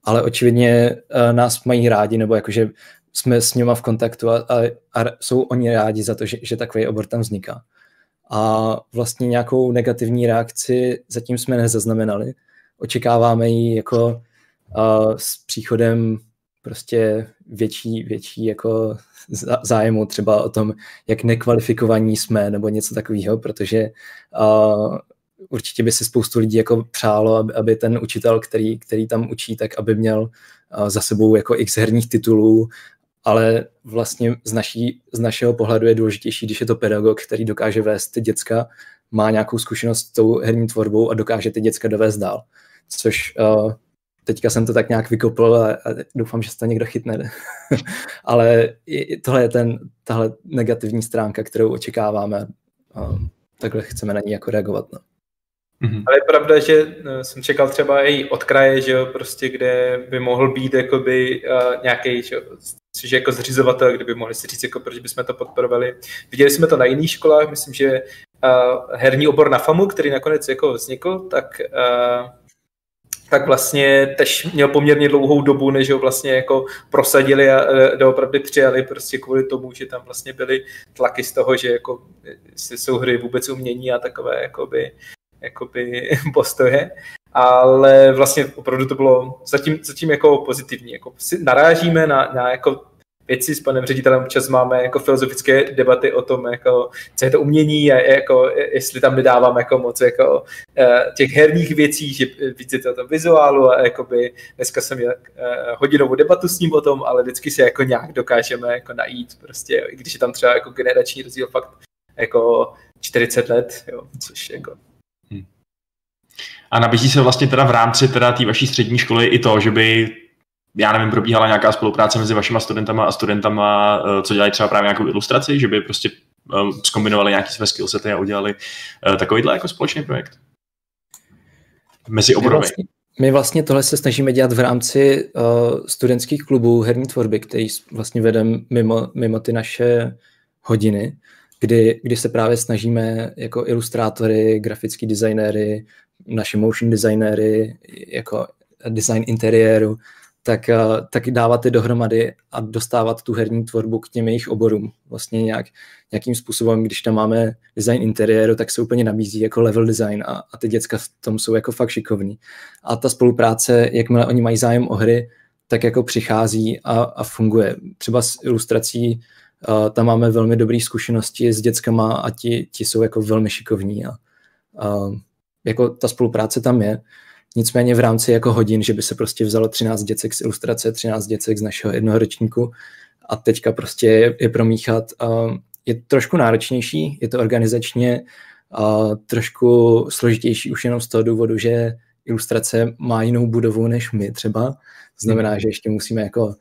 ale očividně uh, nás mají rádi, nebo jakože jsme s nimi v kontaktu a, a, a jsou oni rádi za to, že, že takový obor tam vzniká. A vlastně nějakou negativní reakci zatím jsme nezaznamenali. Očekáváme ji jako uh, s příchodem prostě větší, větší jako zájemu třeba o tom, jak nekvalifikovaní jsme nebo něco takového, protože uh, určitě by si spoustu lidí jako přálo, aby, aby ten učitel, který, který tam učí, tak aby měl uh, za sebou jako x herních titulů, ale vlastně z, naší, z našeho pohledu je důležitější, když je to pedagog, který dokáže vést ty děcka, má nějakou zkušenost s tou herní tvorbou a dokáže ty děcka dovést dál. Což uh, teďka jsem to tak nějak vykopl a, a doufám, že se to někdo chytne. <laughs> ale tohle je ten, tahle negativní stránka, kterou očekáváme. A takhle chceme na ní jako reagovat. No. Mm-hmm. Ale je pravda, že no, jsem čekal třeba i od kraje, že jo, prostě, kde by mohl být jakoby uh, nějaký, že, že jako zřizovatel, kde by mohli si říct, jako proč bychom to podporovali. Viděli jsme to na jiných školách, myslím, že uh, herní obor na FAMu, který nakonec jako vznikl, tak uh, tak vlastně tež měl poměrně dlouhou dobu, než ho vlastně jako prosadili a doopravdy přijali prostě kvůli tomu, že tam vlastně byly tlaky z toho, že jako jsou hry vůbec umění a takové jakoby jakoby <laughs> postoje, ale vlastně opravdu to bylo zatím, zatím jako pozitivní. Jako narážíme na, na jako věci s panem ředitelem občas máme jako filozofické debaty o tom, jako, co je to umění a jako, jestli tam nedáváme jako moc jako, eh, těch herních věcí, že víc je to o tom vizuálu a jakoby, dneska jsem měl eh, hodinovou debatu s ním o tom, ale vždycky se jako nějak dokážeme jako najít, prostě, i když je tam třeba jako generační rozdíl fakt jako 40 let, jo, což jako a nabízí se vlastně teda v rámci teda té vaší střední školy i to, že by já nevím, probíhala nějaká spolupráce mezi vašima studentama a studentama, eh, co dělají třeba právě nějakou ilustraci, že by prostě skombinovali nějaký své skillsety a udělali eh, takovýhle jako společný projekt? Mezi oborový. My vlastně, my vlastně tohle se snažíme dělat v rámci uh, studentských klubů herní tvorby, který vlastně vedeme mimo, mimo ty naše hodiny, kdy, kdy se právě snažíme jako ilustrátory, grafický designéry, naši motion designéry, jako design interiéru, tak, eh, tak dávat je dohromady a dostávat tu herní tvorbu k těm jejich oborům. Vlastně nějak, nějakým způsobem, když tam máme design interiéru, tak se úplně nabízí jako level design a, a ty děcka v tom jsou jako fakt šikovní. A ta spolupráce, jakmile oni mají zájem o hry, tak jako přichází a, a funguje. Třeba s ilustrací uh, tam máme velmi dobré zkušenosti s dětskama a ti, ti jsou jako velmi šikovní a uh, jako ta spolupráce tam je. Nicméně v rámci jako hodin, že by se prostě vzalo 13 děcek z ilustrace, 13 děcek z našeho jednoho ročníku a teďka prostě je, je promíchat. Uh, je trošku náročnější, je to organizačně uh, trošku složitější už jenom z toho důvodu, že ilustrace má jinou budovu než my třeba. Znamená, že ještě musíme jako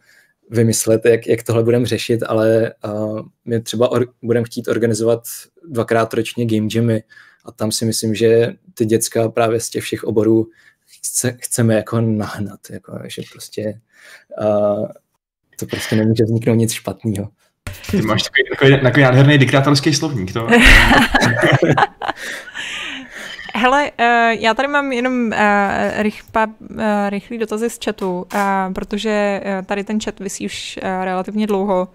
vymyslet, jak, jak tohle budeme řešit, ale uh, my třeba or, budeme chtít organizovat dvakrát ročně game jamy a tam si myslím, že ty děcka právě z těch všech oborů chce, chceme jako nahnat, jako, že prostě uh, to prostě nemůže vzniknout nic špatného. Ty máš takový, takový, takový nádherný diktátorský slovník, to. <laughs> Hele, uh, já tady mám jenom uh, rychpa, uh, rychlý dotazy z chatu, uh, protože uh, tady ten chat vysí už uh, relativně dlouho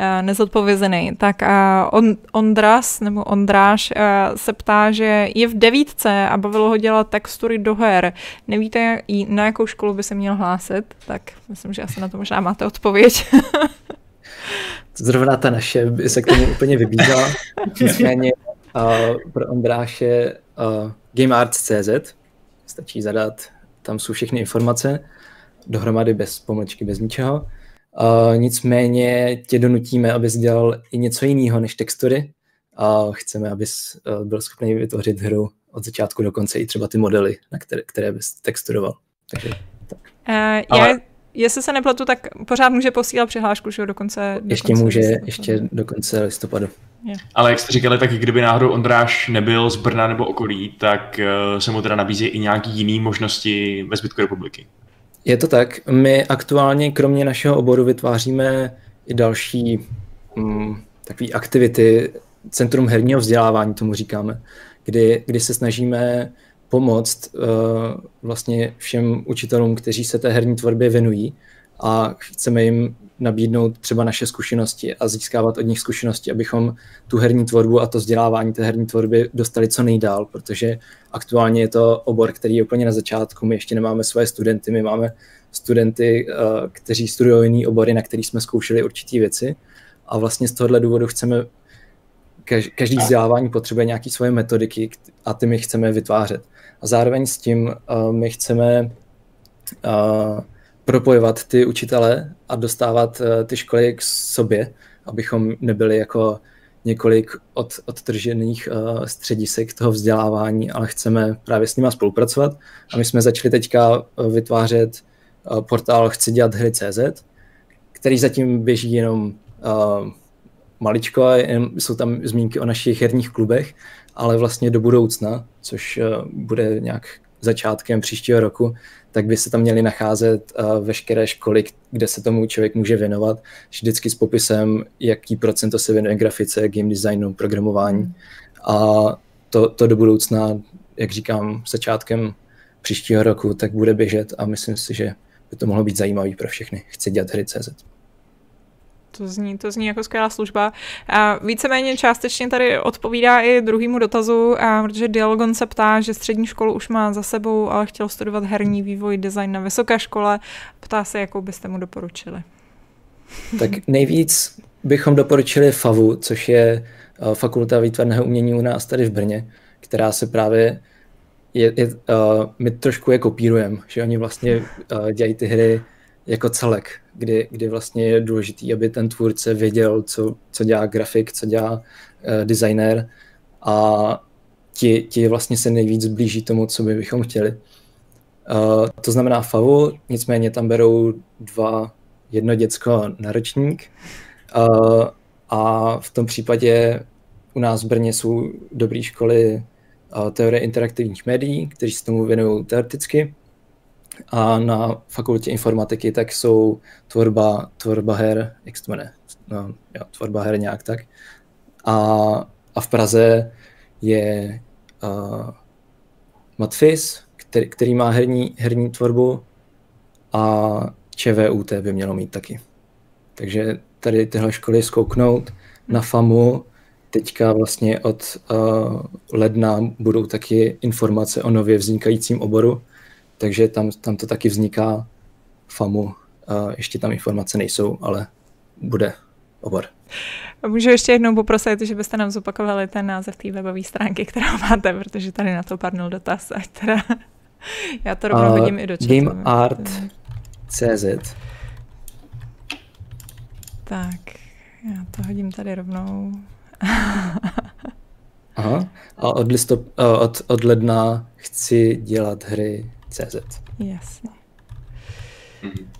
uh, nezodpovězený. Tak uh, on, Ondras nebo Ondráš uh, se ptá, že je v devítce a bavilo ho dělat textury do her. Nevíte, na jakou školu by se měl hlásit? Tak myslím, že asi na to možná máte odpověď. <laughs> Zrovna ta naše by se k tomu úplně vybízala. <laughs> Nicméně uh, pro Ondráše uh, gamearts.cz, stačí zadat, tam jsou všechny informace, dohromady bez pomlčky, bez ničeho. Uh, nicméně tě donutíme, abys dělal i něco jiného než textury a chceme, abys uh, byl schopný vytvořit hru od začátku do konce i třeba ty modely, na které, které bys texturoval. Takže, tak. Uh, Ale... já, jestli se nepletu, tak pořád může posílat přihlášku, že do konce, do ještě konce může, listopadu. ještě do konce listopadu. Ale jak jste říkali, tak kdyby náhodou Ondráš nebyl z Brna nebo okolí, tak uh, se mu teda nabízí i nějaký jiný možnosti ve zbytku republiky. Je to tak. My aktuálně kromě našeho oboru vytváříme i další mm, takové aktivity, Centrum herního vzdělávání tomu říkáme, kdy, kdy se snažíme pomoct uh, vlastně všem učitelům, kteří se té herní tvorbě věnují a chceme jim nabídnout třeba naše zkušenosti a získávat od nich zkušenosti, abychom tu herní tvorbu a to vzdělávání té herní tvorby dostali co nejdál, protože aktuálně je to obor, který je úplně na začátku, my ještě nemáme svoje studenty, my máme studenty, uh, kteří studují jiný obory, na kterých jsme zkoušeli určitý věci a vlastně z tohohle důvodu chceme každý vzdělávání potřebuje nějaké svoje metodiky a ty my chceme vytvářet. A zároveň s tím uh, my chceme uh, propojovat ty učitele a dostávat uh, ty školy k sobě, abychom nebyli jako několik od, odtržených uh, středisek toho vzdělávání, ale chceme právě s nimi spolupracovat. A my jsme začali teďka vytvářet uh, portál Chci dělat hry.cz, který zatím běží jenom uh, maličko a jsou tam zmínky o našich herních klubech, ale vlastně do budoucna, což uh, bude nějak začátkem příštího roku, tak by se tam měly nacházet uh, veškeré školy, kde se tomu člověk může věnovat, vždycky s popisem, jaký procento se věnuje grafice, game designu, programování. A to, to do budoucna, jak říkám, začátkem příštího roku, tak bude běžet a myslím si, že by to mohlo být zajímavý pro všechny. Chci dělat hry.cz to zní, to zní jako skvělá služba. A víceméně částečně tady odpovídá i druhýmu dotazu, a protože Dialogon se ptá, že střední školu už má za sebou, ale chtěl studovat herní vývoj, design na vysoké škole. Ptá se, jakou byste mu doporučili. Tak nejvíc bychom doporučili FAVu, což je eh, Fakulta výtvarného umění u nás tady v Brně, která se právě je, je, uh, my trošku je kopírujeme, že oni vlastně uh, dělají ty hry jako celek, kdy, kdy vlastně je důležitý, aby ten tvůrce věděl, co, co dělá grafik, co dělá uh, designer a ti, ti vlastně se nejvíc blíží tomu, co by bychom chtěli. Uh, to znamená FAVu, nicméně tam berou dva, jedno děcko na ročník. Uh, a v tom případě u nás v Brně jsou dobré školy uh, teorie interaktivních médií, kteří se tomu věnují teoreticky a na fakultě informatiky tak jsou tvorba, tvorba her, jak se to jmenuje, no, jo, tvorba her nějak tak. A, a v Praze je uh, Matfis, který, který má herní, herní tvorbu a ČVUT by mělo mít taky. Takže tady tyhle školy zkouknout na FAMu. Teďka vlastně od uh, ledna budou taky informace o nově vznikajícím oboru, takže tam, tam to taky vzniká FAMu. A ještě tam informace nejsou, ale bude obor. Můžu ještě jednou poprosit, že byste nám zopakovali ten název té webové stránky, kterou máte, protože tady na to padnul dotaz. Ať teda, <laughs> já to rovnou uh, hodím i do četu. GameArt.cz Tak, já to hodím tady rovnou. Aha. A od, listop, od, od ledna chci dělat hry CZ. Jasně. Mhm.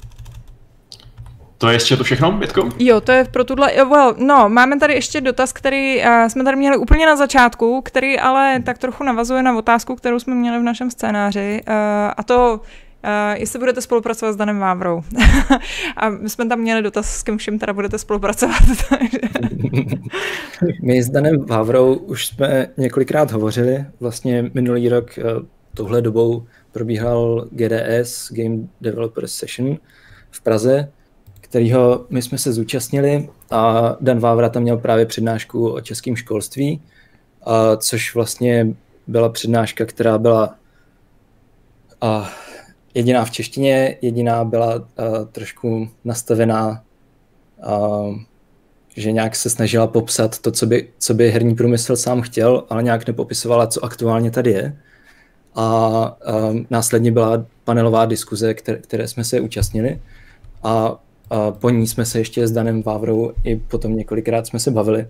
To je ještě to všechno, Bětko? Jo, to je pro tuhle, well, no, máme tady ještě dotaz, který uh, jsme tady měli úplně na začátku, který ale tak trochu navazuje na otázku, kterou jsme měli v našem scénáři, uh, a to Uh, jestli budete spolupracovat s Danem Vávrou. <laughs> a my jsme tam měli dotaz, s kým všem teda budete spolupracovat. <laughs> my s Danem Vávrou už jsme několikrát hovořili. Vlastně minulý rok uh, touhle dobou probíhal GDS, Game Developers Session v Praze, kterýho my jsme se zúčastnili a Dan Vávra tam měl právě přednášku o českém školství, a což vlastně byla přednáška, která byla a jediná v češtině, jediná byla a, trošku nastavená, a, že nějak se snažila popsat to, co by, co by herní průmysl sám chtěl, ale nějak nepopisovala, co aktuálně tady je a um, následně byla panelová diskuze, které, které jsme se účastnili a, a po ní jsme se ještě s Danem Vávrou i potom několikrát jsme se bavili.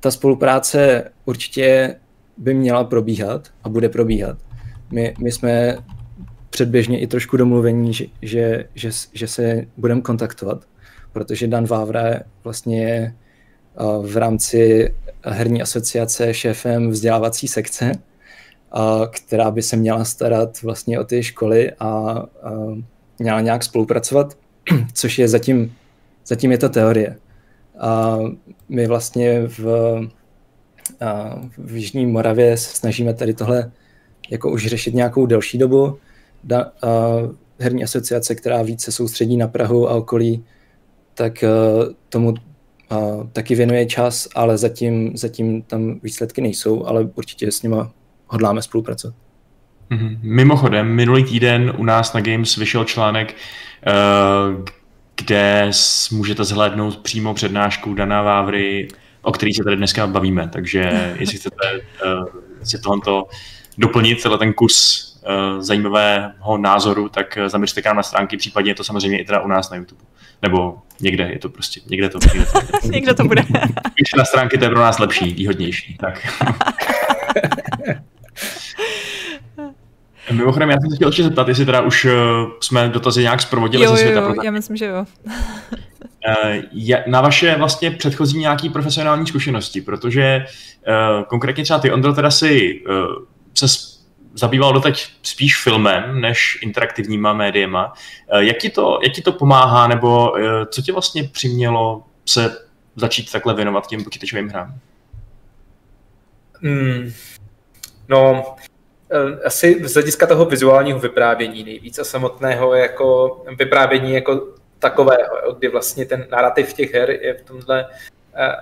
Ta spolupráce určitě by měla probíhat a bude probíhat. My, my jsme předběžně i trošku domluvení, že, že, že, že se budeme kontaktovat, protože Dan Vávra vlastně v rámci herní asociace šéfem vzdělávací sekce, která by se měla starat vlastně o ty školy a, měla nějak spolupracovat, <clears throat> což je zatím, zatím je to teorie. A my vlastně v, v Jižní Moravě se snažíme tady tohle jako už řešit nějakou delší dobu. Da, a herní asociace, která více soustředí na Prahu a okolí, tak a, tomu taky věnuje čas, ale zatím, zatím tam výsledky nejsou, ale určitě s nima hodláme spolupracovat. Mm-hmm. Mimochodem, minulý týden u nás na Games vyšel článek, uh, kde můžete zhlédnout přímo přednášku Dana Vávry, o který se tady dneska bavíme. Takže <laughs> jestli chcete uh, si tohoto doplnit, celý ten kus uh, zajímavého názoru, tak zaměřte k nám na stránky, případně je to samozřejmě i teda u nás na YouTube. Nebo někde je to prostě, někde to, někde to, <laughs> někde to bude. Když na stránky, to je pro nás lepší, výhodnější. Tak. <laughs> Mimochodem, já jsem se chtěl ještě zeptat, jestli teda už uh, jsme dotazy nějak zprovodili jo, ze světa. Jo, já myslím, že jo. uh, na vaše vlastně předchozí nějaký profesionální zkušenosti, protože uh, konkrétně třeba ty, Ondro, teda si uh, se zabýval doteď spíš filmem než interaktivníma médiema. Uh, jak, ti to, jak ti to pomáhá, nebo uh, co tě vlastně přimělo se začít takhle věnovat těm počítačovým hrám? Hmm. No, Eh, asi z hlediska toho vizuálního vyprávění nejvíc a samotného jako vyprávění jako takového, kdy vlastně ten narrativ těch her je v tomhle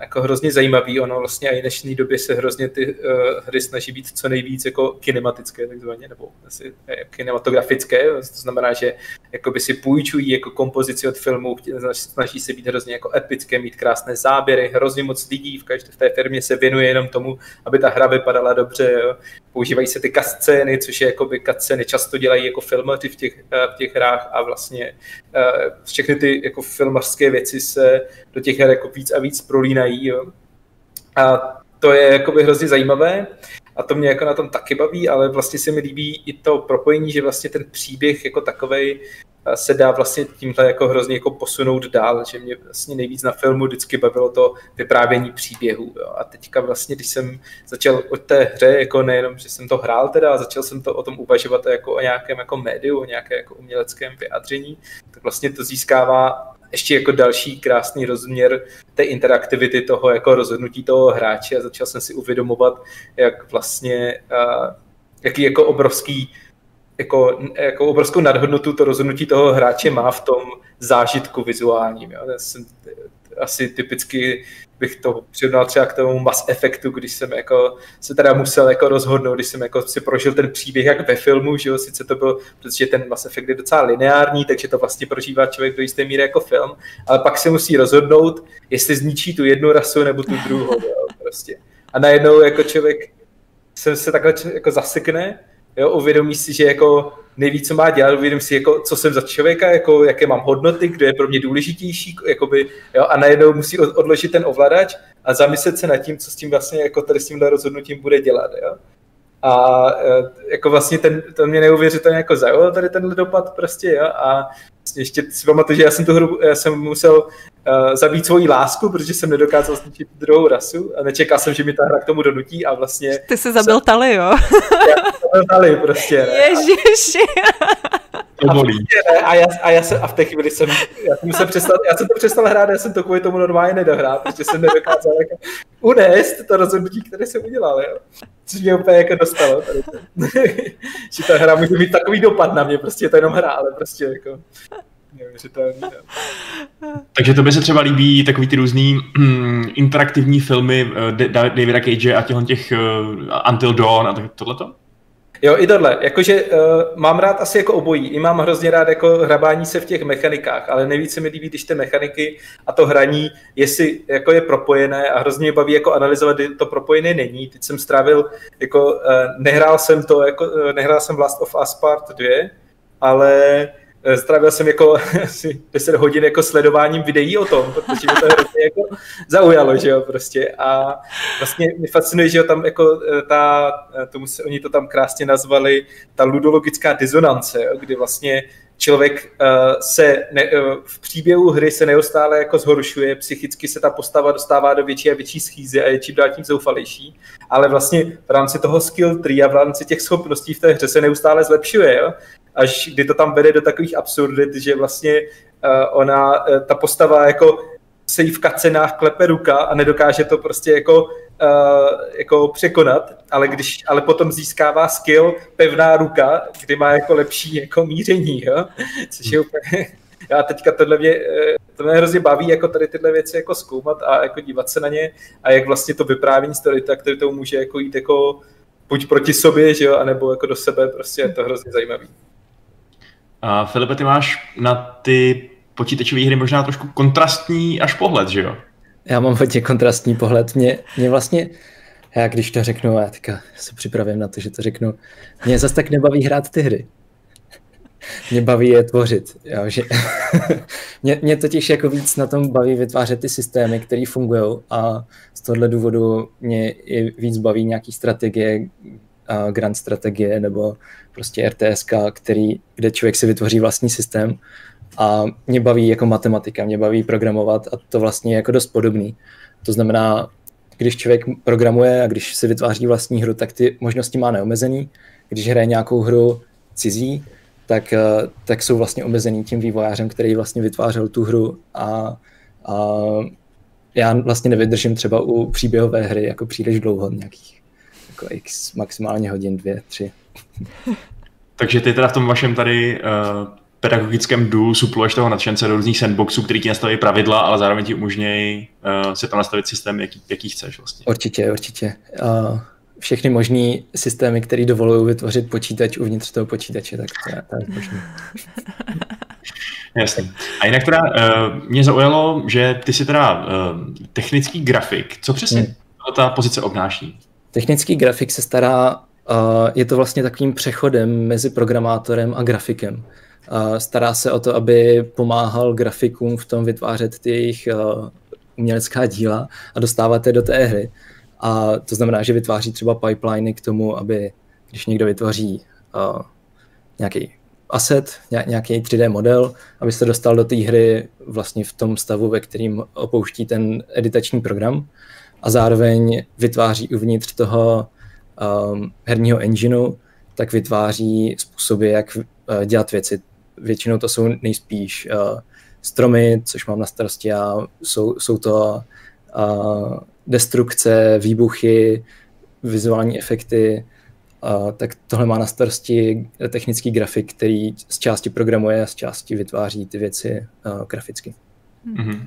jako hrozně zajímavý. Ono vlastně i v dnešní době se hrozně ty uh, hry snaží být co nejvíc jako kinematické, takzvaně, nebo asi eh, kinematografické. To znamená, že jakoby si půjčují jako kompozici od filmu, snaží se být hrozně jako epické, mít krásné záběry. Hrozně moc lidí v každé v té firmě se věnuje jenom tomu, aby ta hra vypadala dobře. Jo. Používají se ty cutscény, což je jakoby cutscény často dělají jako filmaři v těch, v těch hrách a vlastně uh, všechny ty jako filmařské věci se do těch her jako víc a víc prolínají. Jo. A to je jakoby hrozně zajímavé a to mě jako na tom taky baví, ale vlastně se mi líbí i to propojení, že vlastně ten příběh jako takovej se dá vlastně tímhle jako hrozně jako posunout dál, že mě vlastně nejvíc na filmu vždycky bavilo to vyprávění příběhů. Jo. A teďka vlastně, když jsem začal o té hře, jako nejenom, že jsem to hrál teda, a začal jsem to o tom uvažovat jako o nějakém jako médiu, o nějaké jako uměleckém vyjádření, tak vlastně to získává ještě jako další krásný rozměr té interaktivity toho jako rozhodnutí toho hráče a začal jsem si uvědomovat, jak vlastně, jaký jako obrovský jako, jako obrovskou nadhodnotu to rozhodnutí toho hráče má v tom zážitku vizuálním. Jo. Já jsem asi typicky bych to přirovnal třeba k tomu Mass Effectu, když jsem jako se teda musel jako rozhodnout, když jsem jako si prožil ten příběh jak ve filmu, že jo, sice to byl, protože ten Mass Effect je docela lineární, takže to vlastně prožívá člověk do jisté míry jako film, ale pak se musí rozhodnout, jestli zničí tu jednu rasu nebo tu druhou, jo, prostě. A najednou jako člověk se, se takhle jako zasekne jo, uvědomí si, že jako neví, co má dělat, uvědomí si, jako, co jsem za člověka, jako, jaké mám hodnoty, kdo je pro mě důležitější, jakoby, jo, a najednou musí odložit ten ovladač a zamyslet se nad tím, co s tím vlastně jako tady s tímhle rozhodnutím bude dělat. Jo. A e, jako vlastně ten, to mě neuvěřitelně jako zaujalo tady tenhle dopad prostě, jo, a ještě si pamatuju, že já jsem tu hru, já jsem musel uh, zabít svoji lásku, protože jsem nedokázal zničit druhou rasu a nečekal jsem, že mi ta hra k tomu donutí a vlastně... Ty jsi zabil jsem, Tali, jo? <laughs> já Tali prostě. Ne? Ježiši. To bolí. A, já, a, já se, a v té chvíli jsem, já jsem, se přestal, já jsem to přestal hrát, já jsem to kvůli tomu normálně nedohrál, protože jsem nedokázal jako unést to rozhodnutí, které jsem udělal, jo. Což mě úplně jako dostalo. Tady <laughs> že ta hra může mít takový dopad na mě, prostě je to jenom hra, ale prostě jako neuvěřitelný. Takže to by se třeba líbí takový ty různý mm, interaktivní filmy uh, Davida Cage a těch, těch uh, Until Dawn a tohleto? Jo, i tohle. Jakože uh, mám rád asi jako obojí. I mám hrozně rád jako hrabání se v těch mechanikách, ale nejvíce se mi líbí, když ty mechaniky a to hraní, jestli jako je propojené a hrozně mě baví jako analyzovat, kdy to propojené není. Teď jsem strávil, jako uh, nehrál jsem to, jako, uh, nehrál jsem Last of Us Part 2, ale strávil jsem jako <laughs> asi 10 hodin jako sledováním videí o tom, protože mě to hrozně jako zaujalo, že jo, prostě. A vlastně mě fascinuje, že jo, tam jako eh, ta, eh, tomu se, oni to tam krásně nazvali, ta ludologická disonance, jo, kdy vlastně člověk uh, se ne, uh, v příběhu hry se neustále jako zhoršuje, psychicky se ta postava dostává do větší a větší schýzy a je čím dál tím zoufalejší, ale vlastně v rámci toho skill tree a v rámci těch schopností v té hře se neustále zlepšuje, jo? Až kdy to tam vede do takových absurdit, že vlastně uh, ona, uh, ta postava jako se jí v kacenách klepe ruka a nedokáže to prostě jako, uh, jako překonat, ale, když, ale potom získává skill pevná ruka, kdy má jako lepší jako míření, jo? což je úplně... <laughs> Já teďka tohle mě, to mě hrozně baví, jako tady tyhle věci jako zkoumat a jako dívat se na ně a jak vlastně to vyprávění story, tak to, to může jako jít jako buď proti sobě, že jo, anebo jako do sebe, prostě je to hrozně zajímavý. A Filipe, ty máš na ty počítačové hry možná trošku kontrastní až pohled, že jo? Já mám hodně kontrastní pohled. Mě, mě vlastně, já když to řeknu, já teďka se připravím na to, že to řeknu, mě zase tak nebaví hrát ty hry. Mě baví je tvořit. Jo, že <laughs> mě, mě totiž jako víc na tom baví vytvářet ty systémy, které fungují a z tohohle důvodu mě i víc baví nějaký strategie, uh, grand strategie nebo prostě RTSK, který, kde člověk si vytvoří vlastní systém a mě baví jako matematika, mě baví programovat a to vlastně je jako dost podobný. To znamená, když člověk programuje a když si vytváří vlastní hru, tak ty možnosti má neomezený. Když hraje nějakou hru cizí, tak, eh, tak jsou vlastně omezený tím vývojářem, který vlastně vytvářel tu hru a, a já vlastně nevydržím třeba u příběhové hry jako příliš dlouho, nějakých jako x maximálně hodin, dvě, tři. <laughs> Takže ty teda v tom vašem tady uh, pedagogickém duu supluješ toho nadšence do různých sandboxů, který ti nastaví pravidla, ale zároveň ti umožňují uh, si tam nastavit systém, jaký, jaký chceš vlastně. Určitě, určitě. Uh, všechny možné systémy, které dovolují vytvořit počítač uvnitř toho počítače, tak to je, to je. <laughs> Jasně. A jinak teda uh, mě zaujalo, že ty jsi teda uh, technický grafik. Co přesně hmm. ta pozice obnáší? Technický grafik se stará, je to vlastně takovým přechodem mezi programátorem a grafikem. Stará se o to, aby pomáhal grafikům v tom vytvářet ty jejich umělecká díla a dostávat je do té hry. A to znamená, že vytváří třeba pipeliny k tomu, aby když někdo vytvoří uh, nějaký asset, nějaký 3D model, aby se dostal do té hry vlastně v tom stavu, ve kterým opouští ten editační program a zároveň vytváří uvnitř toho um, herního engineu, tak vytváří způsoby, jak uh, dělat věci. Většinou to jsou nejspíš uh, stromy, což mám na starosti a jsou, jsou to uh, destrukce, výbuchy, vizuální efekty, uh, tak tohle má na starosti technický grafik, který z části programuje a z části vytváří ty věci uh, graficky. Mm-hmm.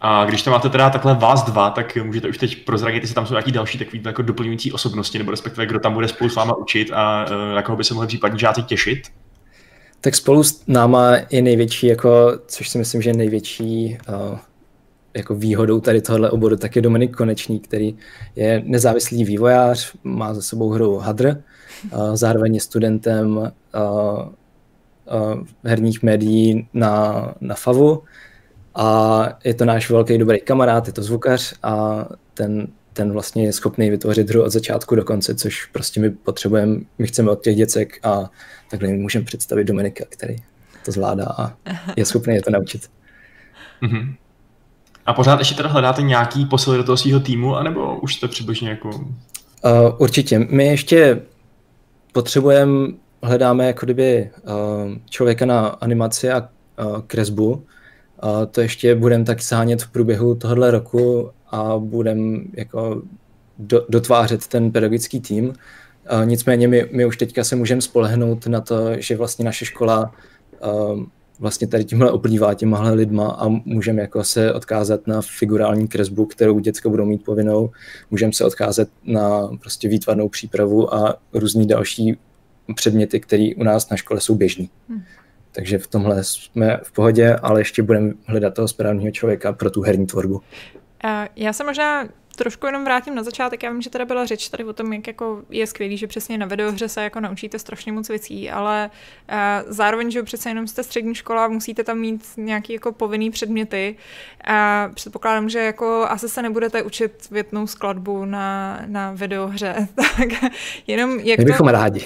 A když to máte teda takhle vás dva, tak můžete už teď prozradit, jestli tam jsou nějaký další takový jako doplňující osobnosti, nebo respektive kdo tam bude spolu s váma učit a uh, na koho by se mohli případně žáci těšit? Tak spolu s náma je největší, jako, což si myslím, že je největší uh, jako výhodou tady tohle oboru, tak je Dominik Konečný, který je nezávislý vývojář, má za sebou hru Hadr, uh, zároveň je studentem herních médií na, na FAVu a je to náš velký dobrý kamarád, je to zvukař a ten, ten vlastně je schopný vytvořit hru od začátku do konce, což prostě my potřebujeme, my chceme od těch děcek a takhle můžeme představit Dominika, který to zvládá a je schopný je to naučit. Mm-hmm. A pořád ještě teda hledáte nějaký posil do toho svého týmu, anebo už jste přibližně jako... Uh, určitě. My ještě potřebujeme, hledáme jako kdyby uh, člověka na animaci a uh, kresbu, a to ještě budeme tak sánět v průběhu tohohle roku a budeme jako do, dotvářet ten pedagogický tým. A nicméně my, my už teďka se můžeme spolehnout na to, že vlastně naše škola vlastně tady tímhle oplývá těmahle lidma a můžeme jako se odkázat na figurální kresbu, kterou děcka budou mít povinnou, můžeme se odkázat na prostě výtvarnou přípravu a různý další předměty, které u nás na škole jsou běžný. Takže v tomhle jsme v pohodě, ale ještě budeme hledat toho správného člověka pro tu herní tvorbu. Já se možná trošku jenom vrátím na začátek. Já vím, že tady byla řeč tady o tom, jak jako je skvělý, že přesně na videohře se jako naučíte strašně moc věcí, ale uh, zároveň, že přece jenom jste střední škola, musíte tam mít nějaký jako povinný předměty. A uh, předpokládám, že jako asi se nebudete učit větnou skladbu na, na videohře. <laughs> tak jenom jak My bychom <laughs> to... rádi.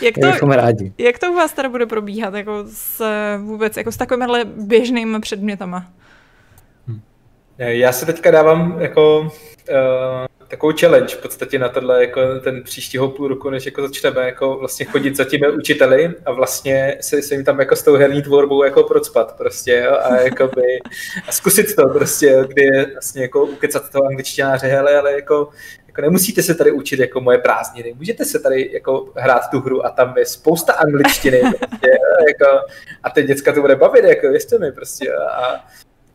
jak, to, rádi. jak to u vás teda bude probíhat jako s, vůbec jako s takovými běžnými předmětama? Já si teďka dávám jako uh, takovou challenge v podstatě na tohle, jako ten příštího půl roku, než jako začneme jako vlastně chodit za těmi učiteli a vlastně se, se jim tam jako s tou herní tvorbou jako procpat prostě jo, a jakoby a zkusit to prostě, kdy je vlastně jako ukecat toho angličtináře, hele, ale jako jako nemusíte se tady učit jako moje prázdniny, můžete se tady jako hrát tu hru a tam je spousta angličtiny prostě, jako, a ty děcka to bude bavit, jako věřte mi prostě a,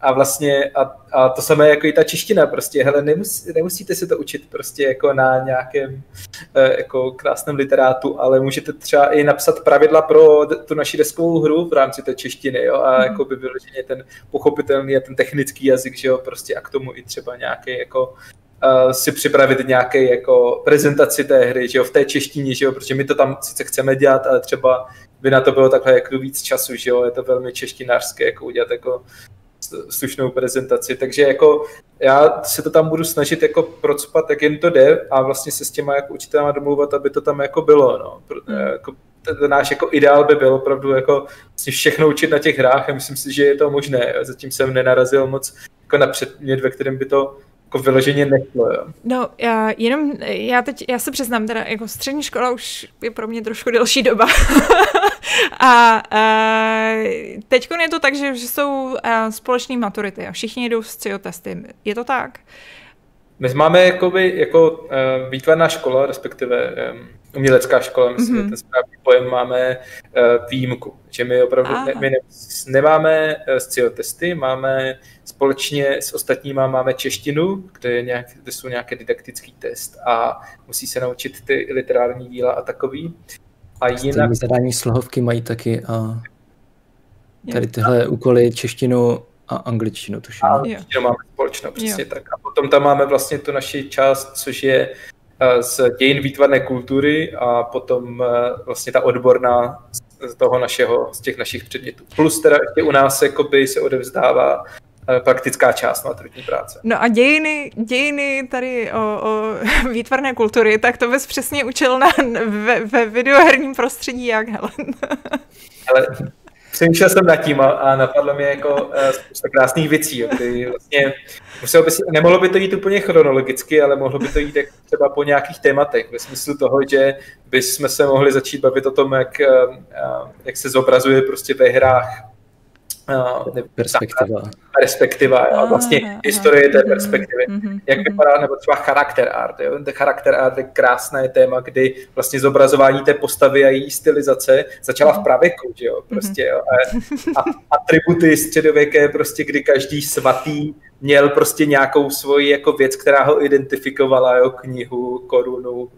a vlastně a, a to samé jako i ta čeština prostě, hele, nemusí, nemusíte se to učit prostě jako na nějakém eh, jako krásném literátu, ale můžete třeba i napsat pravidla pro tu naši deskovou hru v rámci té češtiny, jo, a mm. jako by vyloženě ten pochopitelný a ten technický jazyk, že jo, prostě a k tomu i třeba nějaký jako uh, si připravit nějaké jako prezentaci té hry, že jo, v té češtině, že jo, protože my to tam sice chceme dělat, ale třeba by na to bylo takhle jako víc času, že jo, je to velmi češtinářské, jako udělat jako slušnou prezentaci, takže jako já se to tam budu snažit jako procpat, jak jen to jde a vlastně se s těma jako učitelama domluvat, aby to tam jako bylo, no. Hmm. Jako, ten náš jako ideál by byl opravdu jako vlastně všechno učit na těch hrách a myslím si, že je to možné. Zatím jsem nenarazil moc jako na předmět, ve kterém by to jako vyloženě nešlo, jo. No, já jenom, já teď, já se přiznám, teda jako střední škola už je pro mě trošku delší doba. <laughs> a a teď je to tak, že, že jsou společné maturity a všichni jdou s CO testy. Je to tak? My máme jakoby, jako uh, výtvarná škola, respektive um, umělecká škola, myslím, mm-hmm. že ten správný pojem máme uh, výjimku. Že my opravdu ne, my ne, nemáme uh, SCIO testy, máme společně s ostatníma máme češtinu, kde, je nějak, kde jsou nějaké didaktický test a musí se naučit ty literární díla a takový. A jinak... zadání slohovky mají taky a tady tyhle úkoly češtinu a angličtinu, tuším. A angličtinu máme společnou, přesně jo. tak. A potom tam máme vlastně tu naši část, což je eh, z dějin výtvarné kultury a potom eh, vlastně ta odborná z toho našeho, z těch našich předmětů. Plus teda ještě u nás jakoby se odevzdává eh, praktická část maturitní práce. No a dějiny, dějiny tady o, o <laughs> výtvarné kultury, tak to bys přesně učil na, ve, ve videoherním prostředí jak, Helen? Ale <laughs> přemýšlel jsem nad tím a, a napadlo mi jako uh, spousta krásných věcí, jo, vlastně muselo by si, nemohlo by to jít úplně chronologicky, ale mohlo by to jít jak třeba po nějakých tématech, ve smyslu toho, že bychom se mohli začít bavit o tom, jak, uh, jak se zobrazuje prostě ve hrách perspektiva. Perspektiva, jo. vlastně ah, historie té perspektivy. Mm-hmm, Jak vypadá, nebo třeba charakter art. Jo. Ten charakter art je krásné téma, kdy vlastně zobrazování té postavy a její stylizace začala v pravěku, že jo, prostě, jo. A, a atributy středověké, prostě, kdy každý svatý měl prostě nějakou svoji jako věc, která ho identifikovala, jo, knihu, korunu, uh,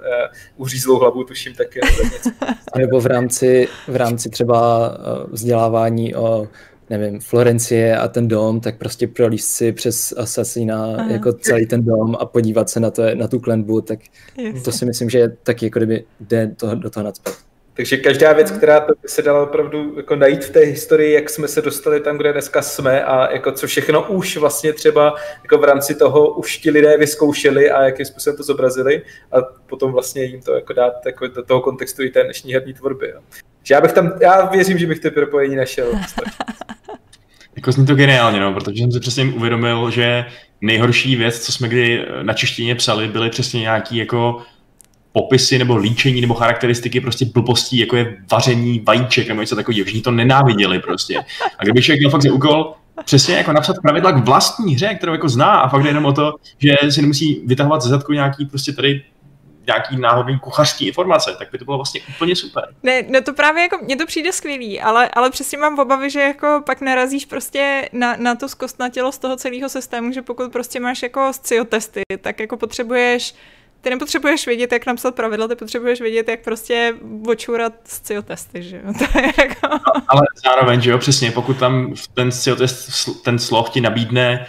uřízlou hlavu, tuším taky. <laughs> Nebo, v rámci, v rámci třeba uh, vzdělávání o nevím, Florencie a ten dom, tak prostě prolíst si přes Assassina Aha. jako celý ten dom a podívat se na, to, na tu klenbu, tak Jasně. to si myslím, že je taky jako kdyby jde to, do toho nadspat. Takže každá věc, která to by se dala opravdu jako najít v té historii, jak jsme se dostali tam, kde dneska jsme a jako co všechno už vlastně třeba jako v rámci toho už ti lidé vyzkoušeli a jakým způsobem to zobrazili a potom vlastně jim to jako dát jako do toho kontextu i té dnešní herní tvorby. Jo. Že já bych tam, já věřím, že bych to propojení našel. <laughs> jako zní to geniálně, no, protože jsem si přesně uvědomil, že nejhorší věc, co jsme kdy na češtině psali, byly přesně nějaký jako popisy nebo líčení nebo charakteristiky prostě blbostí, jako je vaření vajíček nebo něco takového. Všichni to nenáviděli prostě. A kdyby člověk měl fakt za úkol přesně jako napsat pravidla k vlastní hře, kterou jako zná a fakt jenom o to, že si nemusí vytahovat ze zadku nějaký prostě tady nějaký náhodný kuchařský informace, tak by to bylo vlastně úplně super. Ne, no to právě jako, mně to přijde skvělý, ale, ale přesně mám obavy, že jako pak narazíš prostě na, na to zkostnatělo z toho celého systému, že pokud prostě máš jako scio testy, tak jako potřebuješ ty nepotřebuješ vědět, jak napsat pravidla, ty potřebuješ vědět, jak prostě očurat scio testy, že jo? <laughs> To je jako... no, ale zároveň, že jo, přesně, pokud tam ten scio test, ten sloh ti nabídne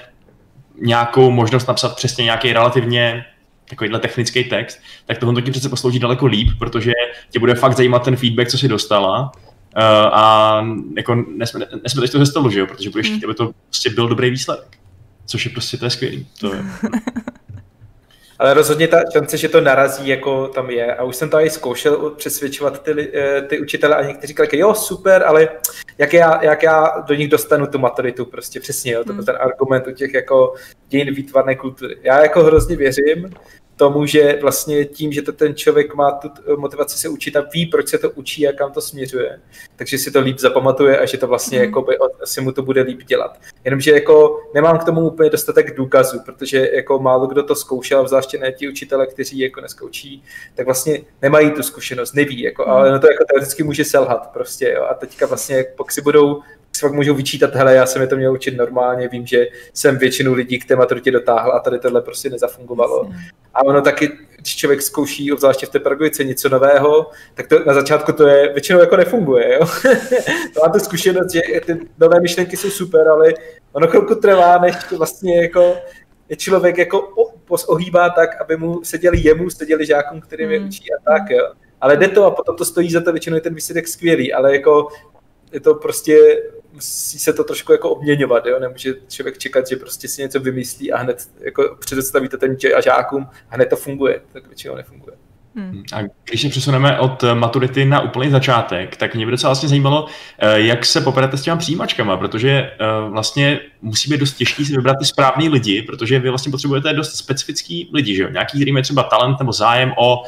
nějakou možnost napsat přesně nějaký relativně takovýhle technický text, tak tohle ti přece poslouží daleko líp, protože tě bude fakt zajímat ten feedback, co jsi dostala. Uh, a jako nesmí to ze stolu, že jo? protože budeš chtít, hmm. aby to prostě byl dobrý výsledek. Což je prostě, to je skvělý. To je... <laughs> ale rozhodně ta šance, že to narazí, jako tam je. A už jsem to i zkoušel přesvědčovat ty, eh, ty učitele a někteří říkali, jo, super, ale jak já, jak já do nich dostanu tu maturitu, prostě přesně, jo, to byl hmm. ten argument u těch jako dějin výtvarné kultury. Já jako hrozně věřím, tomu, že vlastně tím, že to ten člověk má tu motivaci se učit a ví, proč se to učí a kam to směřuje, takže si to líp zapamatuje a že to vlastně mm. jako by, asi mu to bude líp dělat. Jenomže jako nemám k tomu úplně dostatek důkazů, protože jako málo kdo to zkoušel, zvláště ne ti učitele, kteří jako neskoučí, tak vlastně nemají tu zkušenost, neví, jako, ale no to jako teoreticky může selhat prostě, jo, a teďka vlastně, pokud si budou si fakt můžou vyčítat, hele, já jsem je to měl učit normálně, vím, že jsem většinu lidí k té maturitě dotáhl a tady tohle prostě nezafungovalo. A ono taky, když člověk zkouší, obzvláště v té pedagogice, něco nového, tak to na začátku to je, většinou jako nefunguje, jo. to <laughs> mám tu zkušenost, že ty nové myšlenky jsou super, ale ono chvilku trvá, než to vlastně jako je člověk jako ohýbá tak, aby mu seděli jemu, seděli žákům, který mm. učí a tak, jo. Ale jde to a potom to stojí za to, většinou je ten výsledek skvělý, ale jako je to prostě, musí se to trošku jako obměňovat, jo? nemůže člověk čekat, že prostě si něco vymyslí a hned jako představí to ten a žákům a hned to funguje, tak většinou nefunguje. Hmm. A když se přesuneme od maturity na úplný začátek, tak mě by docela vlastně zajímalo, eh, jak se poperete s těma přijímačkama, protože eh, vlastně musí být dost těžký si vybrat ty správný lidi, protože vy vlastně potřebujete dost specifický lidi, že jo? Nějaký, který má třeba talent nebo zájem o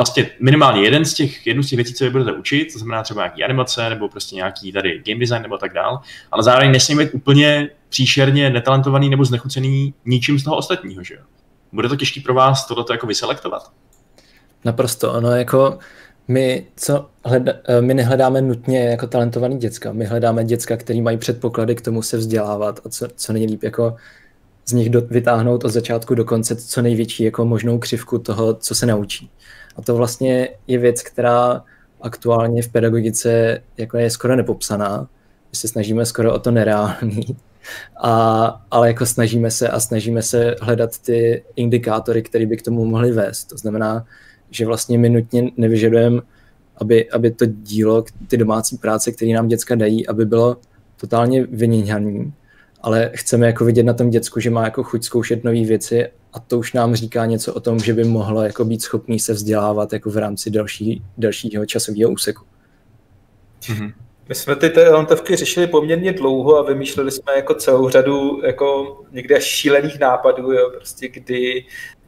vlastně minimálně jeden z těch, jednu z těch věcí, co vy budete učit, to znamená třeba nějaký animace nebo prostě nějaký tady game design nebo tak dál, ale zároveň nesmí být úplně příšerně netalentovaný nebo znechucený ničím z toho ostatního, že jo? Bude to těžký pro vás tohleto jako vyselektovat? Naprosto, ono jako my, co hleda, eh, my nehledáme nutně jako talentovaný děcka, my hledáme děcka, který mají předpoklady k tomu se vzdělávat a co, co nejlíp jako z nich do, vytáhnout od začátku do konce co největší jako možnou křivku toho, co se naučí. A to vlastně je věc, která aktuálně v pedagogice jako je skoro nepopsaná. My se snažíme skoro o to nereální. A, ale jako snažíme se a snažíme se hledat ty indikátory, které by k tomu mohly vést. To znamená, že vlastně my nutně nevyžadujeme, aby, aby to dílo, ty domácí práce, které nám děcka dají, aby bylo totálně vyníhaný, ale chceme jako vidět na tom děcku, že má jako chuť zkoušet nové věci a to už nám říká něco o tom, že by mohlo jako být schopný se vzdělávat jako v rámci další, dalšího časového úseku. Mm-hmm. My jsme ty talentovky řešili poměrně dlouho a vymýšleli jsme jako celou řadu jako někde až šílených nápadů, jo, prostě kdy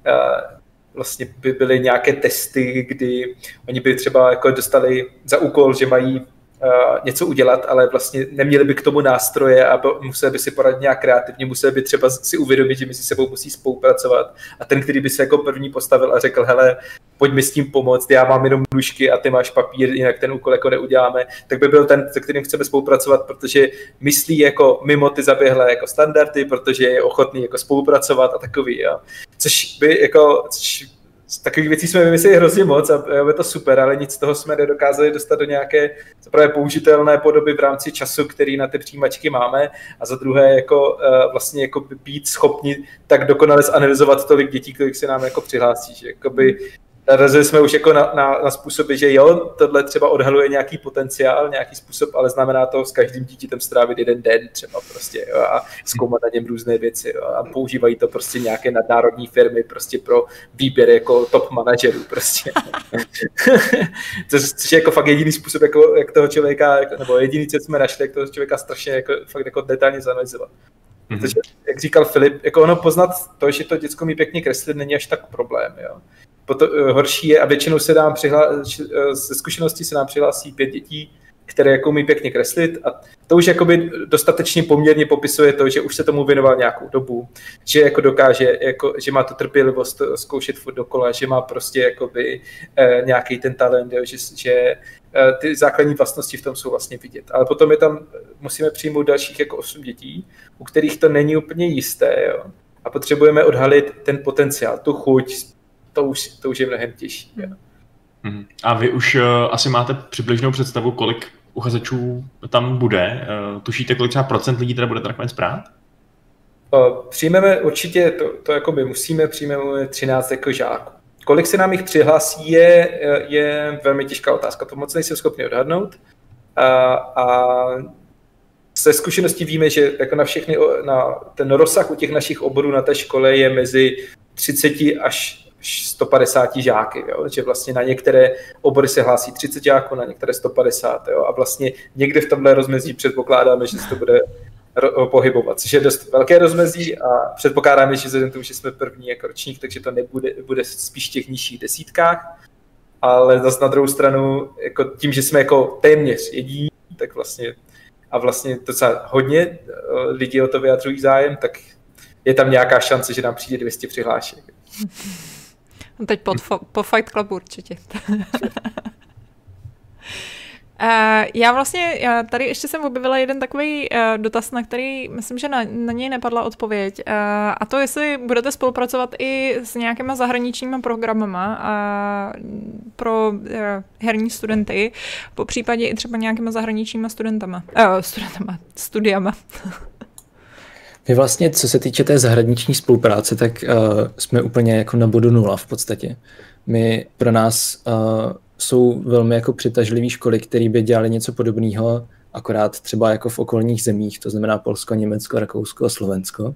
uh, vlastně by byly nějaké testy, kdy oni by třeba jako dostali za úkol, že mají něco udělat, ale vlastně neměli by k tomu nástroje a museli by si poradit nějak kreativně, museli by třeba si uvědomit, že mezi sebou musí spolupracovat a ten, který by se jako první postavil a řekl, hele, pojď mi s tím pomoct, já mám jenom nůžky a ty máš papír, jinak ten úkol jako neuděláme, tak by byl ten, se kterým chceme spolupracovat, protože myslí jako mimo ty zaběhlé jako standardy, protože je ochotný jako spolupracovat a takový, jo. Což by jako, což z takových věcí jsme vymysleli hrozně moc a je to super, ale nic z toho jsme nedokázali dostat do nějaké zaprvé použitelné podoby v rámci času, který na ty přijímačky máme. A za druhé jako eh, vlastně jako být schopni tak dokonale zanalizovat tolik dětí, kolik se nám jako přihlásí, že jakoby narazili jsme už jako na, na, na způsoby, že jo, tohle třeba odhaluje nějaký potenciál, nějaký způsob, ale znamená to s každým dítětem strávit jeden den třeba prostě jo, a zkoumat na něm různé věci jo, a používají to prostě nějaké nadnárodní firmy prostě pro výběr jako top manažerů prostě. <laughs> Což je jako fakt jediný způsob, jako, jak toho člověka, nebo jediný, co jsme našli, jak toho člověka strašně jako, fakt jako detailně zanalizovat. Mm-hmm. Protože, jak říkal Filip, jako ono poznat to, že to děcko mi pěkně kreslit, není až tak problém. Jo. Potom, eh, horší je, a většinou se nám přihlásí, eh, ze zkušenosti se nám přihlásí pět dětí, které jako umí pěkně kreslit a to už jakoby dostatečně poměrně popisuje to, že už se tomu věnoval nějakou dobu, že jako dokáže, jako, že má tu trpělivost zkoušet furt dokola, že má prostě jakoby eh, nějaký ten talent, že, že eh, ty základní vlastnosti v tom jsou vlastně vidět. Ale potom je tam, musíme přijmout dalších jako osm dětí, u kterých to není úplně jisté, jo. A potřebujeme odhalit ten potenciál, tu chuť, to už, to už je mnohem těžší. Jo. Mhm. A vy už uh, asi máte přibližnou představu, kolik uchazečů tam bude? Uh, tušíte, kolik třeba procent lidí teda bude nakonec brát? Přijmeme určitě, to, to jako my musíme, přijmeme 13 jako žáků. Kolik se nám jich přihlásí, je, je velmi těžká otázka. To moc nejsem schopný odhadnout. A, a ze zkušeností víme, že jako na všechny, na ten rozsah u těch našich oborů na té škole je mezi 30 až 150 žáky, jo? že vlastně na některé obory se hlásí 30 žáků, na některé 150 jo? a vlastně někde v tomhle rozmezí předpokládáme, že se to bude pohybovat, což je dost velké rozmezí a předpokládáme, že vzhledem tomu, že jsme první jako ročník, takže to nebude, bude spíš v těch nižších desítkách, ale zase na druhou stranu, jako tím, že jsme jako téměř jedí, tak vlastně a vlastně docela hodně eh, lidí o to vyjadřují zájem, tak je tam nějaká šance, že nám přijde 200 přihlášek. <laughs> Teď pod, po Fight Club určitě. Uh, <laughs> já vlastně, já tady ještě jsem objevila jeden takový uh, dotaz, na který myslím, že na, na něj nepadla odpověď. Uh, a to, jestli budete spolupracovat i s nějakýma zahraničníma programama uh, pro herní studenty, po případě i třeba nějakýma zahraničníma studentama. Uh, studentama, studiama. <laughs> My vlastně, co se týče té zahraniční spolupráce, tak uh, jsme úplně jako na bodu nula v podstatě. My pro nás uh, jsou velmi jako přitažlivé školy, které by dělali něco podobného, akorát třeba jako v okolních zemích, to znamená Polsko, Německo, Rakousko Slovensko.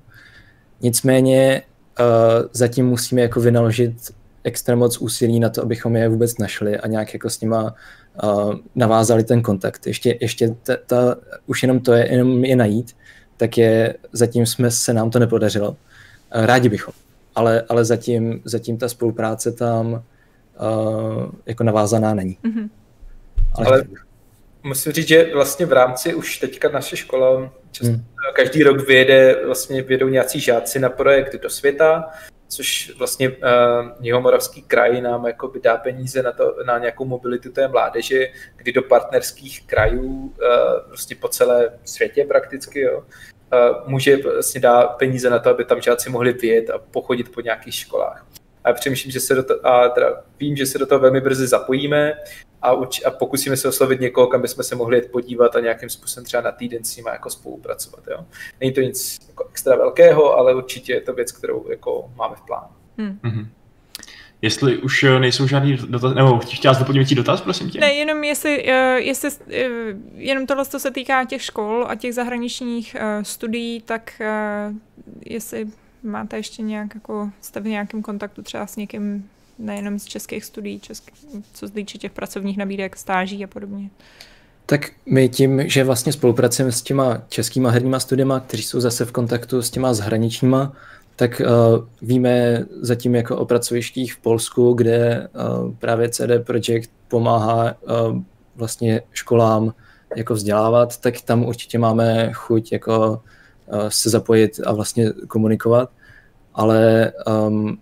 Nicméně uh, zatím musíme jako vynaložit extra moc úsilí na to, abychom je vůbec našli a nějak jako s nima uh, navázali ten kontakt. Ještě, ještě ta, ta, už jenom to je, jenom je najít, tak je, zatím jsme se nám to nepodařilo. Uh, rádi bychom, ale, ale zatím, zatím ta spolupráce tam uh, jako navázaná není. Mm-hmm. Ale, Ale musím říct, že vlastně v rámci už teďka naše škola často, mm. každý rok vyjede, vlastně vyjedou nějací žáci na projekt do světa, což vlastně uh, Jihomoravský kraj nám jako by dá peníze na, to, na nějakou mobilitu té mládeže, kdy do partnerských krajů uh, po celé světě prakticky, jo, uh, může vlastně dát peníze na to, aby tam žáci mohli vyjet a pochodit po nějakých školách. A přemýšlím, že se do toho, a teda vím, že se do toho velmi brzy zapojíme a, uč, a pokusíme se oslovit někoho, kam bychom se mohli jet podívat a nějakým způsobem třeba na týden s nimi jako spolupracovat. Jo. Není to nic jako extra velkého, ale určitě je to věc, kterou jako máme v plánu. Hmm. Mm-hmm. Jestli už eh, nejsou žádný dotaz, nebo chtěla jsi doplnit dotaz, prosím tě? Ne, jenom jestli, uh, jestli uh, jenom tohle co se týká těch škol a těch zahraničních studií, tak jestli máte ještě nějak, jako jste v nějakém kontaktu třeba s někým nejenom z českých studií, český, co se týče těch pracovních nabídek, stáží a podobně? Tak my tím, že vlastně spolupracujeme s těma českýma herníma studiema, kteří jsou zase v kontaktu s těma zahraničníma, tak uh, víme zatím jako o pracovištích v Polsku, kde uh, právě CD Projekt pomáhá uh, vlastně školám jako vzdělávat, tak tam určitě máme chuť jako uh, se zapojit a vlastně komunikovat ale um,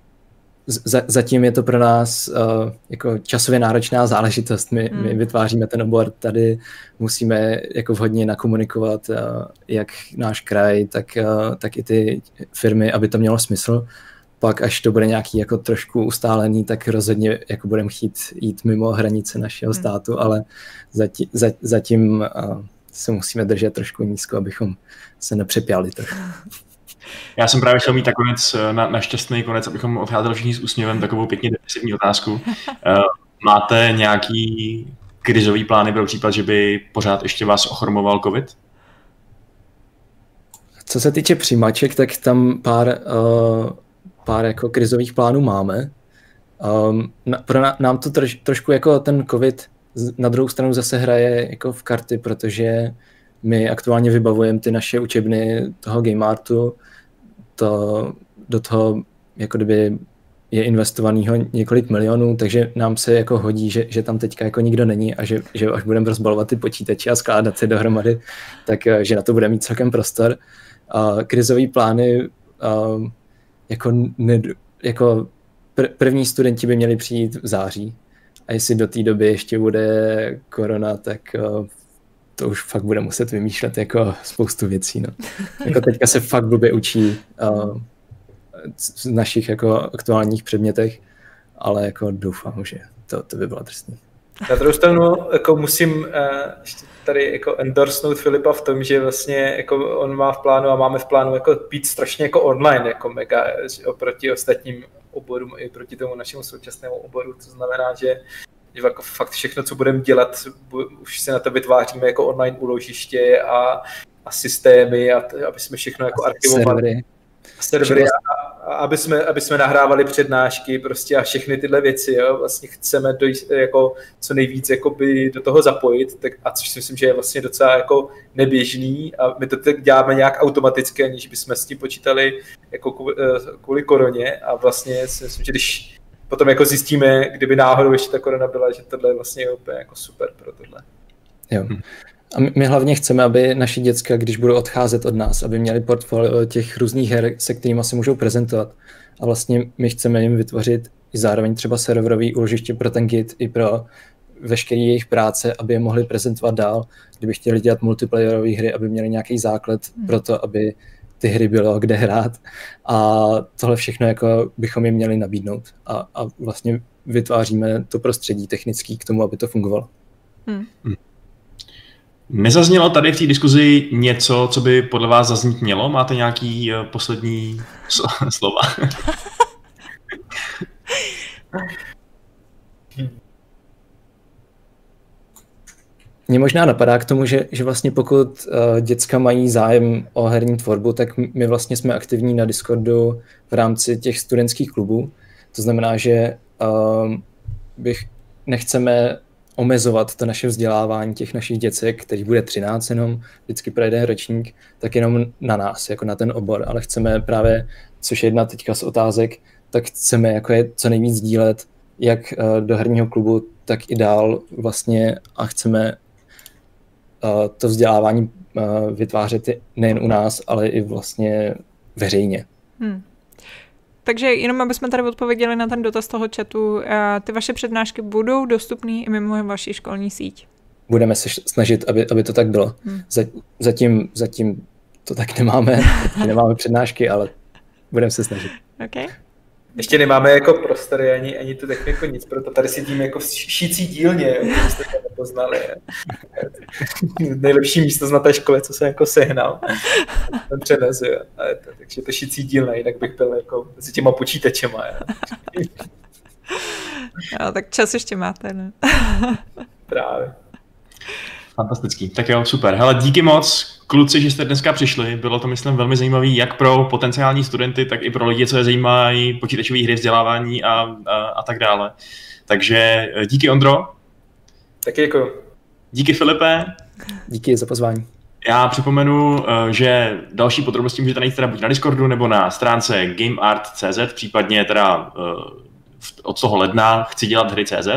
za, zatím je to pro nás uh, jako časově náročná záležitost. My, hmm. my vytváříme ten obor tady, musíme jako vhodně nakomunikovat uh, jak náš kraj, tak, uh, tak i ty firmy, aby to mělo smysl. Pak až to bude nějaký jako trošku ustálený, tak rozhodně jako budeme chtít jít mimo hranice našeho hmm. státu, ale zatím, zatím uh, se musíme držet trošku nízko, abychom se nepřepěli trochu. <laughs> Já jsem právě chtěl mít nakonec eh, na, na šťastný konec, abychom odcházeli všichni s úsměvem takovou pěkně depresivní otázku. <laughs> Eh, máte nějaký krizový plány pro případ, že by pořád ještě vás ochromoval COVID? Co se týče přijímaček, tak tam pár, uh, pár jako krizových plánů máme. Um, na, pro na, nám to troš, trošku jako ten COVID na druhou stranu zase hraje jako v karty, protože my aktuálně vybavujeme ty naše učebny toho Game Artu to, do toho jako kdyby je investovaného několik milionů, takže nám se jako hodí, že, že tam teďka jako nikdo není a že, že až budeme rozbalovat ty počítače a skládat si dohromady, tak eh, že na to bude mít celkem prostor. A krizový plány a, jako, ne, jako pr- první studenti by měli přijít v září a jestli do té doby ještě bude korona, tak eh, to už fakt bude muset vymýšlet jako spoustu věcí. No. Jako teďka se fakt blbě učí uh, z našich jako aktuálních předmětech, ale jako doufám, že to, to by bylo drsný. Na druhou stranu jako musím uh, tady jako endorsnout Filipa v tom, že vlastně jako on má v plánu a máme v plánu jako být strašně jako online, jako mega oproti ostatním oborům i proti tomu našemu současnému oboru. To znamená, že že jako fakt všechno, co budeme dělat, už se na to vytváříme jako online úložiště a, a systémy, a, aby jsme všechno jako archivovali. Servery. Servery a, aby jsme, aby jsme nahrávali přednášky prostě a všechny tyhle věci, jo, vlastně chceme dojít, jako co nejvíc jakoby do toho zapojit, tak, a což si myslím, že je vlastně docela jako neběžný a my to tak děláme nějak automaticky, aniž bychom s tím počítali jako kvůli, eh, kvůli koroně a vlastně si myslím, že když potom jako zjistíme, kdyby náhodou ještě ta korona byla, že tohle je vlastně úplně jako super pro tohle. Jo. A my hlavně chceme, aby naši děcka, když budou odcházet od nás, aby měli portfolio těch různých her, se kterými se můžou prezentovat. A vlastně my chceme jim vytvořit i zároveň třeba serverový úložiště pro ten Git i pro veškeré jejich práce, aby je mohli prezentovat dál. Kdyby chtěli dělat multiplayerové hry, aby měli nějaký základ hmm. pro to, aby ty hry bylo kde hrát. A tohle všechno jako bychom jim měli nabídnout. A, a vlastně vytváříme to prostředí technický k tomu, aby to fungovalo. Hmm. Hmm. Nezaznělo tady v té diskuzi něco, co by podle vás zaznít mělo? Máte nějaký uh, poslední <laughs> slova? <laughs> <laughs> Mně možná napadá k tomu, že, že vlastně pokud uh, děcka mají zájem o herní tvorbu, tak my vlastně jsme aktivní na Discordu v rámci těch studentských klubů. To znamená, že uh, bych nechceme omezovat to naše vzdělávání těch našich děcek, který bude 13 jenom, vždycky pro jeden ročník, tak jenom na nás, jako na ten obor, ale chceme právě, což je jedna teďka z otázek, tak chceme jako je co nejvíc dílet, jak eh, do herního klubu, tak i dál vlastně a chceme to vzdělávání eh, vytvářet nejen u nás, ale i vlastně veřejně. Hmm. Takže jenom, aby jsme tady odpověděli na ten dotaz toho chatu, eh, ty vaše přednášky budou dostupné i mimo vaši školní síť? Budeme se snažit, aby, aby to tak bylo. Hmm. Zatím, zatím to tak nemáme, <laughs> nemáme přednášky, ale budeme se snažit. Okay. Ještě nemáme jako prostory ani, ani tu techniku, nic, proto tady sedíme jako v šící dílně, jste to nepoznali. <laughs> Nejlepší místo na té škole, co jsem jako sehnal. Ten přenes, jo. Takže to šící dílna, jinak bych byl jako mezi těma počítačema. Jo. <laughs> jo, tak čas ještě máte, ne? Právě. Fantastický. Tak jo, super. Hele, díky moc, kluci, že jste dneska přišli. Bylo to, myslím, velmi zajímavé jak pro potenciální studenty, tak i pro lidi, co je zajímají počítačové hry, vzdělávání a, a, a tak dále. Takže eh, díky Ondro. Taky děkuji. Díky Filipe. Díky za pozvání. Já připomenu, eh, že další podrobnosti můžete najít teda buď na Discordu nebo na stránce gameart.cz, případně teda eh, od toho ledna chci dělat hry.cz.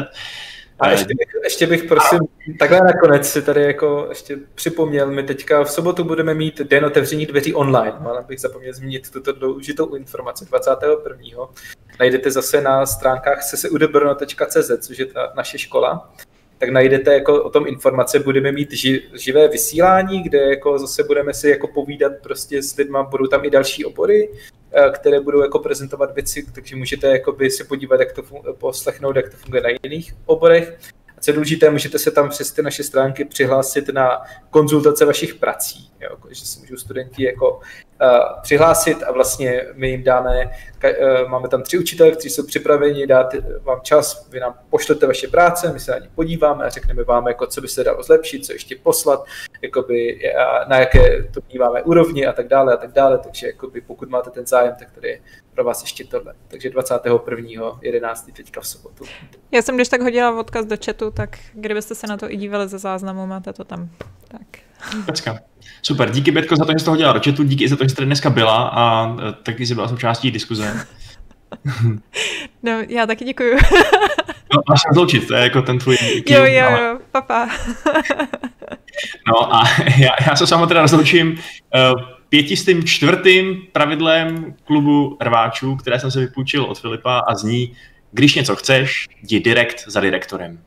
A ještě bych, ještě bych prosím, takhle nakonec si tady jako ještě připomněl, my teďka v sobotu budeme mít den otevření dveří online, ale bych zapomněl zmínit tuto důležitou informaci 21. Najdete zase na stránkách ccudbrno.cz, což je ta naše škola tak najdete jako o tom informace, budeme mít ži, živé vysílání, kde jako zase budeme si jako povídat prostě s lidma, budou tam i další obory, které budou jako prezentovat věci, takže můžete jakoby se podívat, jak to fun- poslechnout, jak to funguje na jiných oborech. A co je důležité, můžete se tam přes ty naše stránky přihlásit na konzultace vašich prací, jo, že si můžou studenti jako přihlásit a vlastně my jim dáme, uh, máme tam tři učitele, kteří jsou připraveni dát vám čas, vy nám pošlete vaše práce, my se na ně podíváme a řekneme vám, jako, co by se dalo zlepšit, co ještě poslat, jakoby, na jaké to vnímáme úrovni a tak dále a tak dále, takže jakoby, pokud máte ten zájem, tak tady je pro vás ještě tohle. Takže 21.11. teďka v sobotu. Já jsem když tak hodila odkaz do chatu, tak kdybyste se na to i dívali ze záznamu, máte to tam. Tak. Pecka. Super, díky Betko za to, že jste to hodila do chatu, díky za to, že jste dneska byla a e, taky jsi byla součástí diskuze. <laughs> No, já taky děkuju. <laughs> no, máš rozloučit, to je jako ten tvůj... Jo, jo, ale... jo, papa. <laughs> no a já, já se sama teda rozloučím. Uh, pětistým čtvrtým pravidlem klubu rváčů, které jsem se vypůjčil od Filipa a zní, když něco chceš, jdi direkt za direktorem.